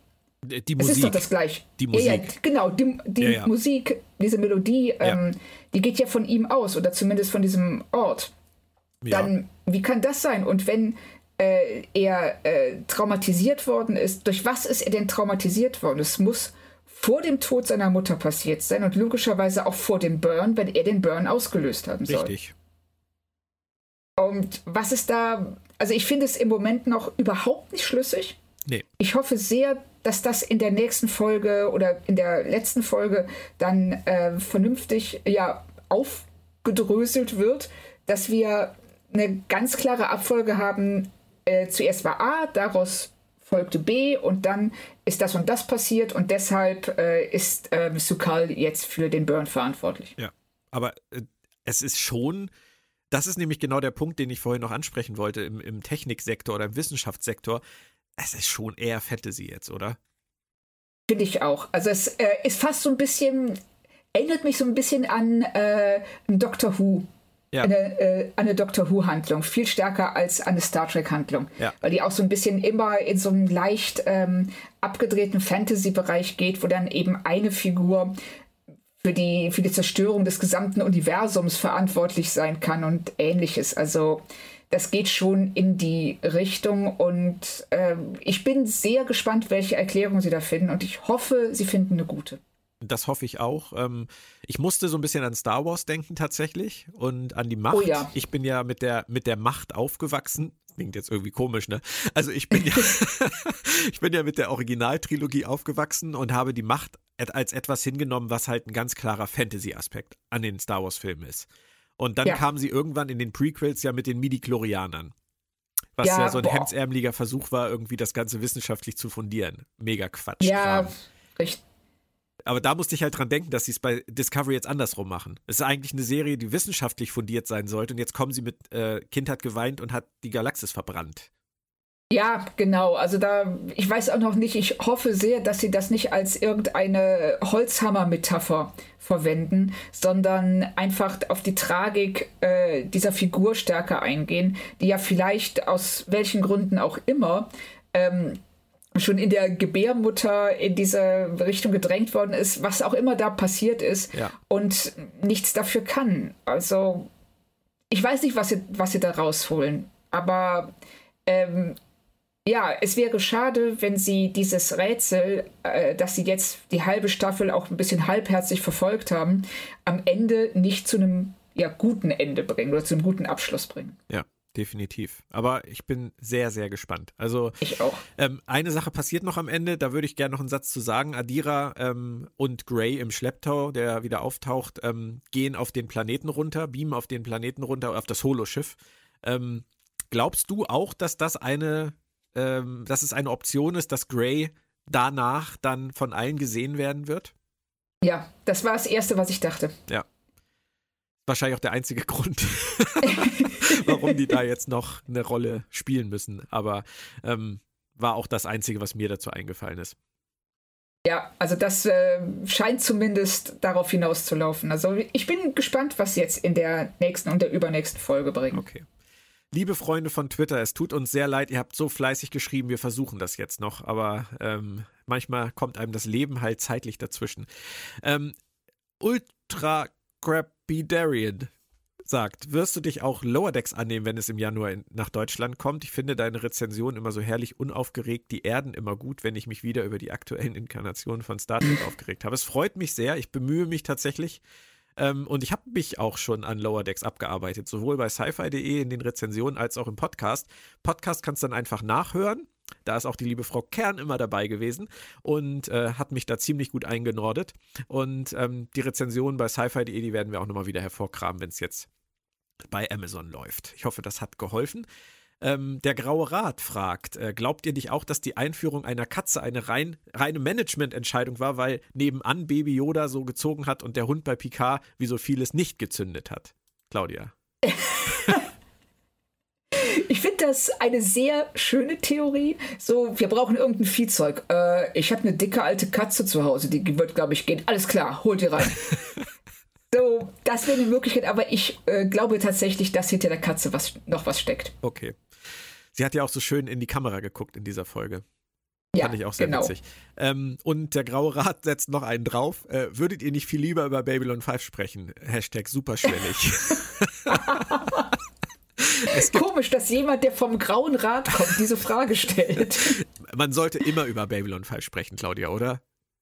Die Musik. Es ist doch das gleiche. Die Musik. Ja, ja, genau, die, die Ja. Musik, diese Melodie, ähm, die geht ja von ihm aus oder zumindest von diesem Ort. Dann, wie kann das sein? Und wenn äh, er äh, traumatisiert worden ist, durch was ist er denn traumatisiert worden? Es muss vor dem Tod seiner Mutter passiert sein und logischerweise auch vor dem Burn, wenn er den Burn ausgelöst haben soll. Richtig. Und was ist da, also ich finde es im Moment noch überhaupt nicht schlüssig. Nee. Ich hoffe sehr, dass das in der nächsten Folge oder in der letzten Folge dann äh, vernünftig ja, aufgedröselt wird, dass wir eine ganz klare Abfolge haben. Äh, zuerst war A, daraus folgte B und dann ist das und das passiert und deshalb äh, ist äh, Sukal jetzt für den Burn verantwortlich. Ja. Aber äh, es ist schon, das ist nämlich genau der Punkt, den ich vorhin noch ansprechen wollte, im, im Techniksektor oder im Wissenschaftssektor. Es ist schon eher Fantasy jetzt, oder? Finde ich auch. Also es äh, ist fast so ein bisschen, erinnert mich so ein bisschen an äh, ein Doctor Who. Ja. Eine, äh, eine Doctor Who-Handlung, viel stärker als eine Star Trek-Handlung. Ja. Weil die auch so ein bisschen immer in so einem leicht ähm, abgedrehten Fantasy-Bereich geht, wo dann eben eine Figur für die, für die Zerstörung des gesamten Universums verantwortlich sein kann und ähnliches. Also das geht schon in die Richtung und ähm, ich bin sehr gespannt, welche Erklärung sie da finden und ich hoffe, sie finden eine gute. Das hoffe ich auch. Ähm, ich musste so ein bisschen an Star Wars denken tatsächlich und an die Macht. Oh ja. Ich bin ja mit der, mit der Macht aufgewachsen. Klingt jetzt irgendwie komisch, ne? Also ich bin ja, ich bin ja mit der Originaltrilogie aufgewachsen und habe die Macht als etwas hingenommen, was halt ein ganz klarer Fantasy-Aspekt an den Star Wars-Filmen ist. Und dann Ja. kamen sie irgendwann in den Prequels ja mit den Midi-Chlorianern. Was ja, Ja, so ein boah. hemdsärmeliger Versuch war, irgendwie das Ganze wissenschaftlich zu fundieren. Mega Quatsch. Ja, richtig. Aber da musste ich halt dran denken, dass sie es bei Discovery jetzt andersrum machen. Es ist eigentlich eine Serie, die wissenschaftlich fundiert sein sollte und jetzt kommen sie mit äh, Kind hat geweint und hat die Galaxis verbrannt. Ja, genau. Also da, ich weiß auch noch nicht, ich hoffe sehr, dass sie das nicht als irgendeine Holzhammer-Metapher verwenden, sondern einfach auf die Tragik äh, dieser Figur stärker eingehen, die ja vielleicht aus welchen Gründen auch immer ähm, schon in der Gebärmutter in diese Richtung gedrängt worden ist, was auch immer da passiert ist Ja. und nichts dafür kann. Also ich weiß nicht, was sie, was sie da rausholen, aber ähm, ja, es wäre schade, wenn sie dieses Rätsel, äh, das sie jetzt die halbe Staffel auch ein bisschen halbherzig verfolgt haben, am Ende nicht zu einem ja, guten Ende bringen oder zu einem guten Abschluss bringen. Ja, definitiv. Aber ich bin sehr, sehr gespannt. Also Ich auch. ähm, eine Sache passiert noch am Ende, da würde ich gerne noch einen Satz zu sagen. Adira ähm, und Gray im Schlepptau, der wieder auftaucht, ähm, gehen auf den Planeten runter, beamen auf den Planeten runter, auf das Holoschiff. Ähm, glaubst du auch, dass das eine, ähm, dass es eine Option ist, dass Gray danach dann von allen gesehen werden wird? Ja, das war das Erste, was ich dachte. Wahrscheinlich auch der einzige Grund, warum die da jetzt noch eine Rolle spielen müssen. Aber ähm, war auch das Einzige, was mir dazu eingefallen ist. Ja, also das äh, scheint zumindest darauf hinauszulaufen. Also ich bin gespannt, was jetzt in der nächsten und der übernächsten Folge bringen. Okay. Liebe Freunde von Twitter, es tut uns sehr leid, ihr habt so fleißig geschrieben, wir versuchen das jetzt noch, aber ähm, manchmal kommt einem das Leben halt zeitlich dazwischen. Ähm, Ultra Crapidarian sagt, wirst du dich auch Lower Decks annehmen, wenn es im Januar in, nach Deutschland kommt? Ich finde deine Rezension immer so herrlich unaufgeregt, die Erden immer gut, wenn ich mich wieder über die aktuellen Inkarnationen von Star Trek aufgeregt habe. Es freut mich sehr, ich bemühe mich tatsächlich. Ähm, und ich habe mich auch schon an Lower Decks abgearbeitet, sowohl bei sci-fi.de in den Rezensionen als auch im Podcast. Podcast kannst du dann einfach nachhören. Da ist auch die liebe Frau Kern immer dabei gewesen und äh, hat mich da ziemlich gut eingenordet. Und ähm, die Rezensionen bei sci-fi.de, die werden wir auch nochmal wieder hervorkramen, wenn es jetzt bei Amazon läuft. Ich hoffe, das hat geholfen. Ähm, der Graue Rat fragt, äh, glaubt ihr nicht auch, dass die Einführung einer Katze eine rein, reine Managemententscheidung war, weil nebenan Baby Yoda so gezogen hat und der Hund bei Picard wie so vieles nicht gezündet hat? Claudia. Ich finde das eine sehr schöne Theorie. So, wir brauchen irgendein Viehzeug. Äh, ich habe eine dicke alte Katze zu Hause, die wird, glaube ich, gehen. Alles klar, hol die rein. so, das wäre eine Möglichkeit, aber ich äh, glaube tatsächlich, dass hinter der Katze was, noch was steckt. Okay. Sie hat ja auch so schön in die Kamera geguckt in dieser Folge. Ja, Fand ich auch sehr genau. witzig. Ähm, und der Graue Rat setzt noch einen drauf. Äh, würdet ihr nicht viel lieber über Babylon 5 sprechen? Hashtag superschwellig. Komisch, dass jemand, der vom Grauen Rat kommt, diese Frage stellt. Man sollte immer über Babylon 5 sprechen, Claudia, oder?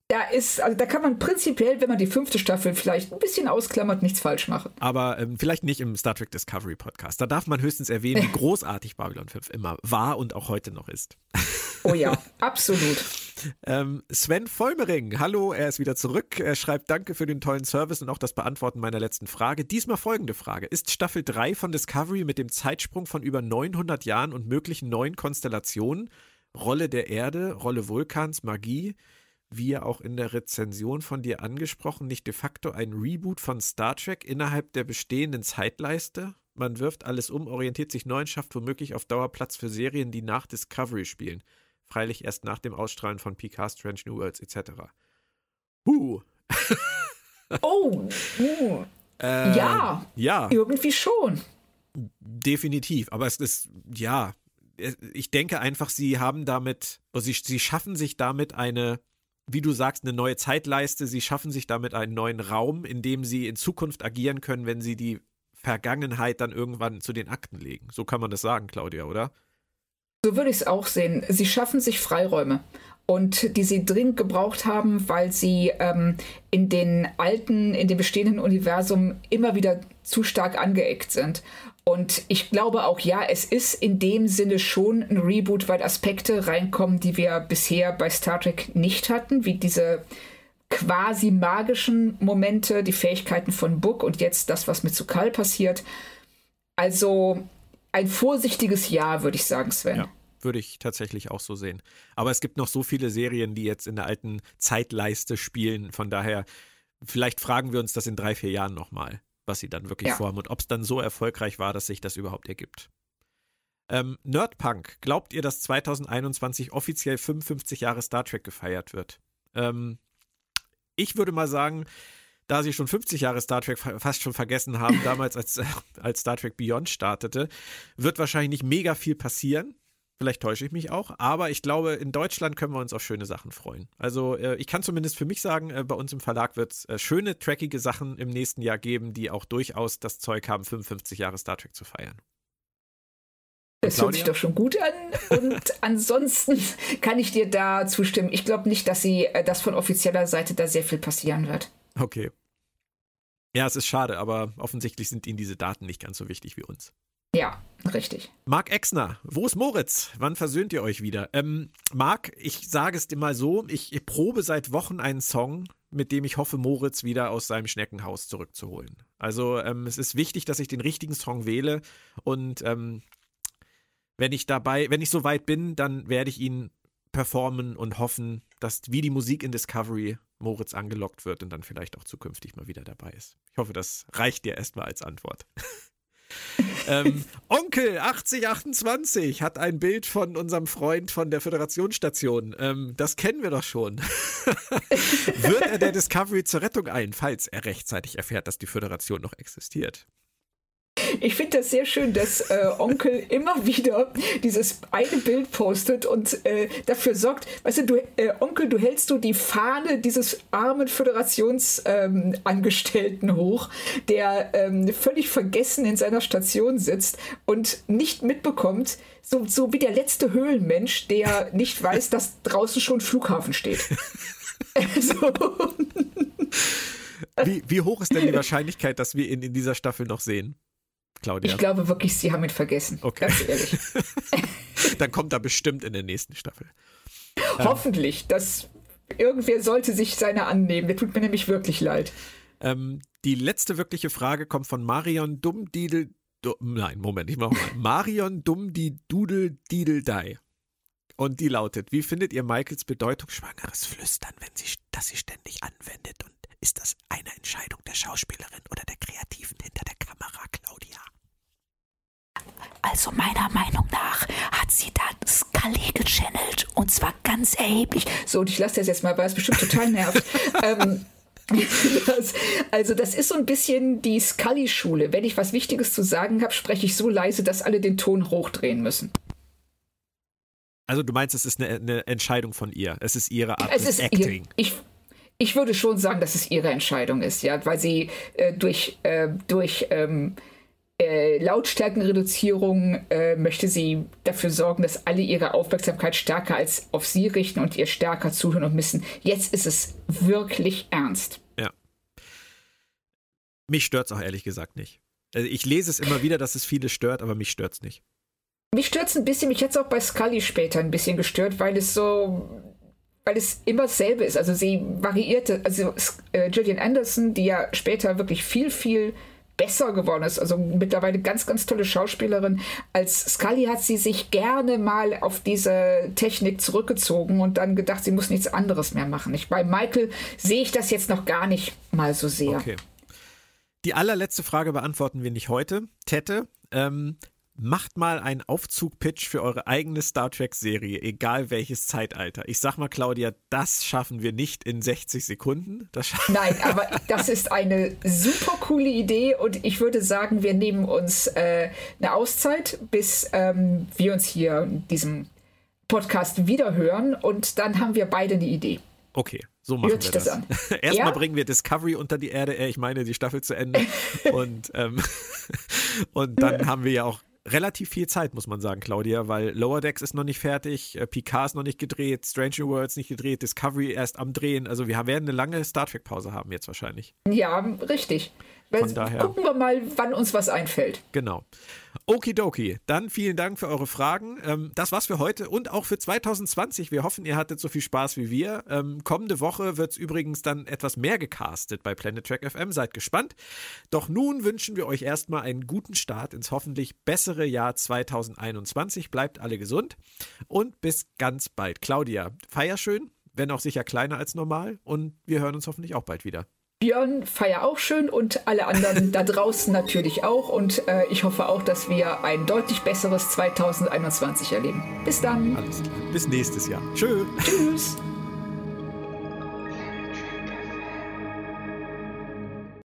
Da ist, also da kann man prinzipiell, wenn man die fünfte Staffel vielleicht ein bisschen ausklammert, nichts falsch machen. Aber ähm, vielleicht nicht im Star Trek Discovery Podcast. Da darf man höchstens erwähnen, wie großartig Babylon 5 immer war und auch heute noch ist. Oh ja, absolut. ähm, Sven Vollmering, hallo, er ist wieder zurück. Er schreibt Danke für den tollen Service und auch das Beantworten meiner letzten Frage. Diesmal folgende Frage. Ist Staffel 3 von Discovery mit dem Zeitsprung von über 900 Jahren und möglichen neuen Konstellationen, Rolle der Erde, Rolle Vulkans, Magie, wie ja auch in der Rezension von dir angesprochen, nicht de facto ein Reboot von Star Trek innerhalb der bestehenden Zeitleiste? Man wirft alles um, orientiert sich neu und schafft womöglich auf Dauer Platz für Serien, die nach Discovery spielen. Freilich erst nach dem Ausstrahlen von Picard, Strange New Worlds etc. Huh. oh, uh. äh, ja. Ja. Irgendwie schon. Definitiv. Aber es ist, ja, ich denke einfach, sie haben damit, also sie, sie schaffen sich damit eine wie du sagst, eine neue Zeitleiste. Sie schaffen sich damit einen neuen Raum, in dem sie in Zukunft agieren können, wenn sie die Vergangenheit dann irgendwann zu den Akten legen. So kann man das sagen, Claudia, oder? So würde ich es auch sehen. Sie schaffen sich Freiräume und die sie dringend gebraucht haben, weil sie ähm, in den alten, in dem bestehenden Universum immer wieder zu stark angeeckt sind. Und ich glaube auch, ja, es ist in dem Sinne schon ein Reboot, weil Aspekte reinkommen, die wir bisher bei Star Trek nicht hatten, wie diese quasi magischen Momente, die Fähigkeiten von Book und jetzt das, was mit Sukal passiert. Also ein vorsichtiges Ja, würde ich sagen, Sven. Ja, würde ich tatsächlich auch so sehen. Aber es gibt noch so viele Serien, die jetzt in der alten Zeitleiste spielen. Von daher, vielleicht fragen wir uns das in drei, vier Jahren nochmal was sie dann wirklich ja. vorhaben und ob es dann so erfolgreich war, dass sich das überhaupt ergibt. Ähm, Nerdpunk, glaubt ihr, dass 2021 offiziell 55 Jahre Star Trek gefeiert wird? Ähm, ich würde mal sagen, da sie schon 50 Jahre Star Trek fast schon vergessen haben, damals als, äh, als Star Trek Beyond startete, wird wahrscheinlich nicht mega viel passieren. Vielleicht täusche ich mich auch, aber ich glaube, in Deutschland können wir uns auf schöne Sachen freuen. Also äh, ich kann zumindest für mich sagen, äh, bei uns im Verlag wird es äh, schöne, trackige Sachen im nächsten Jahr geben, die auch durchaus das Zeug haben, 55 Jahre Star Trek zu feiern. Das hört sich doch schon gut an. Und ansonsten kann ich dir da zustimmen. Ich glaube nicht, dass sie, äh, dass von offizieller Seite da sehr viel passieren wird. Okay. Ja, es ist schade, aber offensichtlich sind ihnen diese Daten nicht ganz so wichtig wie uns. Ja, richtig. Marc Exner, wo ist Moritz? Wann versöhnt ihr euch wieder? Ähm, Marc, ich sage es dir mal so, ich, ich probe seit Wochen einen Song, mit dem ich hoffe, Moritz wieder aus seinem Schneckenhaus zurückzuholen. Also ähm, es ist wichtig, dass ich den richtigen Song wähle und ähm, wenn ich dabei, wenn ich so weit bin, dann werde ich ihn performen und hoffen, dass wie die Musik in Discovery Moritz angelockt wird und dann vielleicht auch zukünftig mal wieder dabei ist. Ich hoffe, das reicht dir erstmal als Antwort. ähm, Onkel 8028 hat ein Bild von unserem Freund von der Föderationsstation. Ähm, das kennen wir doch schon. Wird er der Discovery zur Rettung ein, falls er rechtzeitig erfährt, dass die Föderation noch existiert? Ich finde das sehr schön, dass äh, Onkel immer wieder dieses eine Bild postet und äh, dafür sorgt, weißt du, du äh, Onkel, du hältst du die Fahne dieses armen Föderationsangestellten ähm, hoch, der ähm, völlig vergessen in seiner Station sitzt und nicht mitbekommt, so, so wie der letzte Höhlenmensch, der nicht weiß, dass draußen schon Flughafen steht. so. Wie, wie, hoch ist denn die Wahrscheinlichkeit, dass wir ihn in dieser Staffel noch sehen? Claudia? Ich glaube wirklich, sie haben ihn vergessen. Okay. Ganz ehrlich. Dann kommt er bestimmt in der nächsten Staffel. Hoffentlich. Das, irgendwer sollte sich seiner annehmen. Der tut mir nämlich wirklich leid. Ähm, die letzte wirkliche Frage kommt von Marion Dummdidel. Du, nein, Moment, ich mach mal. Marion Dummdidudel Dideldei. Und die lautet: Wie findet ihr Michaels bedeutungsschwangeres Flüstern, wenn sie das sie ständig anwendet? Und ist das eine Entscheidung der Schauspielerin oder der Kreativen hinter der Kamera, Claudia? Also meiner Meinung nach hat sie da Scully gechannelt und zwar ganz erheblich. So, und ich lasse das jetzt mal, weil es bestimmt total nervt. ähm, das, also das ist so ein bisschen die Scully-Schule. Wenn ich was Wichtiges zu sagen habe, spreche ich so leise, dass alle den Ton hochdrehen müssen. Also du meinst, es ist eine, eine Entscheidung von ihr. Es ist ihre Art es ist Acting. Ihr, ich, ich würde schon sagen, dass es ihre Entscheidung ist, ja, weil sie äh, durch, äh, durch ähm, äh, Lautstärkenreduzierung äh, möchte sie dafür sorgen, dass alle ihre Aufmerksamkeit stärker als auf sie richten und ihr stärker zuhören und müssen. Jetzt ist es wirklich ernst. Ja. Mich stört es auch ehrlich gesagt nicht. Also ich lese es immer wieder, dass es viele stört, aber mich stört es nicht. Mich stört es ein bisschen, mich hätte es auch bei Scully später ein bisschen gestört, weil es so, weil es immer dasselbe ist. Also sie variierte, also äh, Gillian Anderson, die ja später wirklich viel, viel besser geworden ist. Also mittlerweile ganz, ganz tolle Schauspielerin. Als Scully hat sie sich gerne mal auf diese Technik zurückgezogen und dann gedacht, sie muss nichts anderes mehr machen. Ich, bei Michael sehe ich das jetzt noch gar nicht mal so sehr. Okay. Die allerletzte Frage beantworten wir nicht heute. Tette, ähm, macht mal einen Aufzug-Pitch für eure eigene Star Trek-Serie, egal welches Zeitalter. Ich sag mal, Claudia, das schaffen wir nicht in 60 Sekunden. Nein, aber das ist eine super coole Idee und ich würde sagen, wir nehmen uns äh, eine Auszeit, bis ähm, wir uns hier in diesem Podcast wiederhören und dann haben wir beide eine Idee. Okay, so machen Hört wir das. das Erstmal ja? bringen wir Discovery unter die Erde, ich meine die Staffel zu Ende. und, ähm, und dann haben wir ja auch relativ viel Zeit, muss man sagen, Claudia, weil Lower Decks ist noch nicht fertig, äh, Picard ist noch nicht gedreht, Stranger Worlds nicht gedreht, Discovery erst am Drehen. Also wir werden eine lange Star Trek-Pause haben jetzt wahrscheinlich. Ja, richtig. Von daher. Gucken wir mal, wann uns was einfällt. Genau. Okidoki, dann vielen Dank für eure Fragen. Ähm, das war's für heute und auch für 2020. Wir hoffen, ihr hattet so viel Spaß wie wir. Ähm, kommende Woche wird's übrigens dann etwas mehr gecastet bei Planet Track FM. Seid gespannt. Doch nun wünschen wir euch erstmal einen guten Start ins hoffentlich bessere Jahr 2021. Bleibt alle gesund und bis ganz bald. Claudia, feier schön, wenn auch sicher kleiner als normal und wir hören uns hoffentlich auch bald wieder. Björn, feier auch schön und alle anderen da draußen natürlich auch. Und äh, ich hoffe auch, dass wir ein deutlich besseres 2021 erleben. Bis dann. Alles klar. Bis nächstes Jahr. Tschö. Tschüss.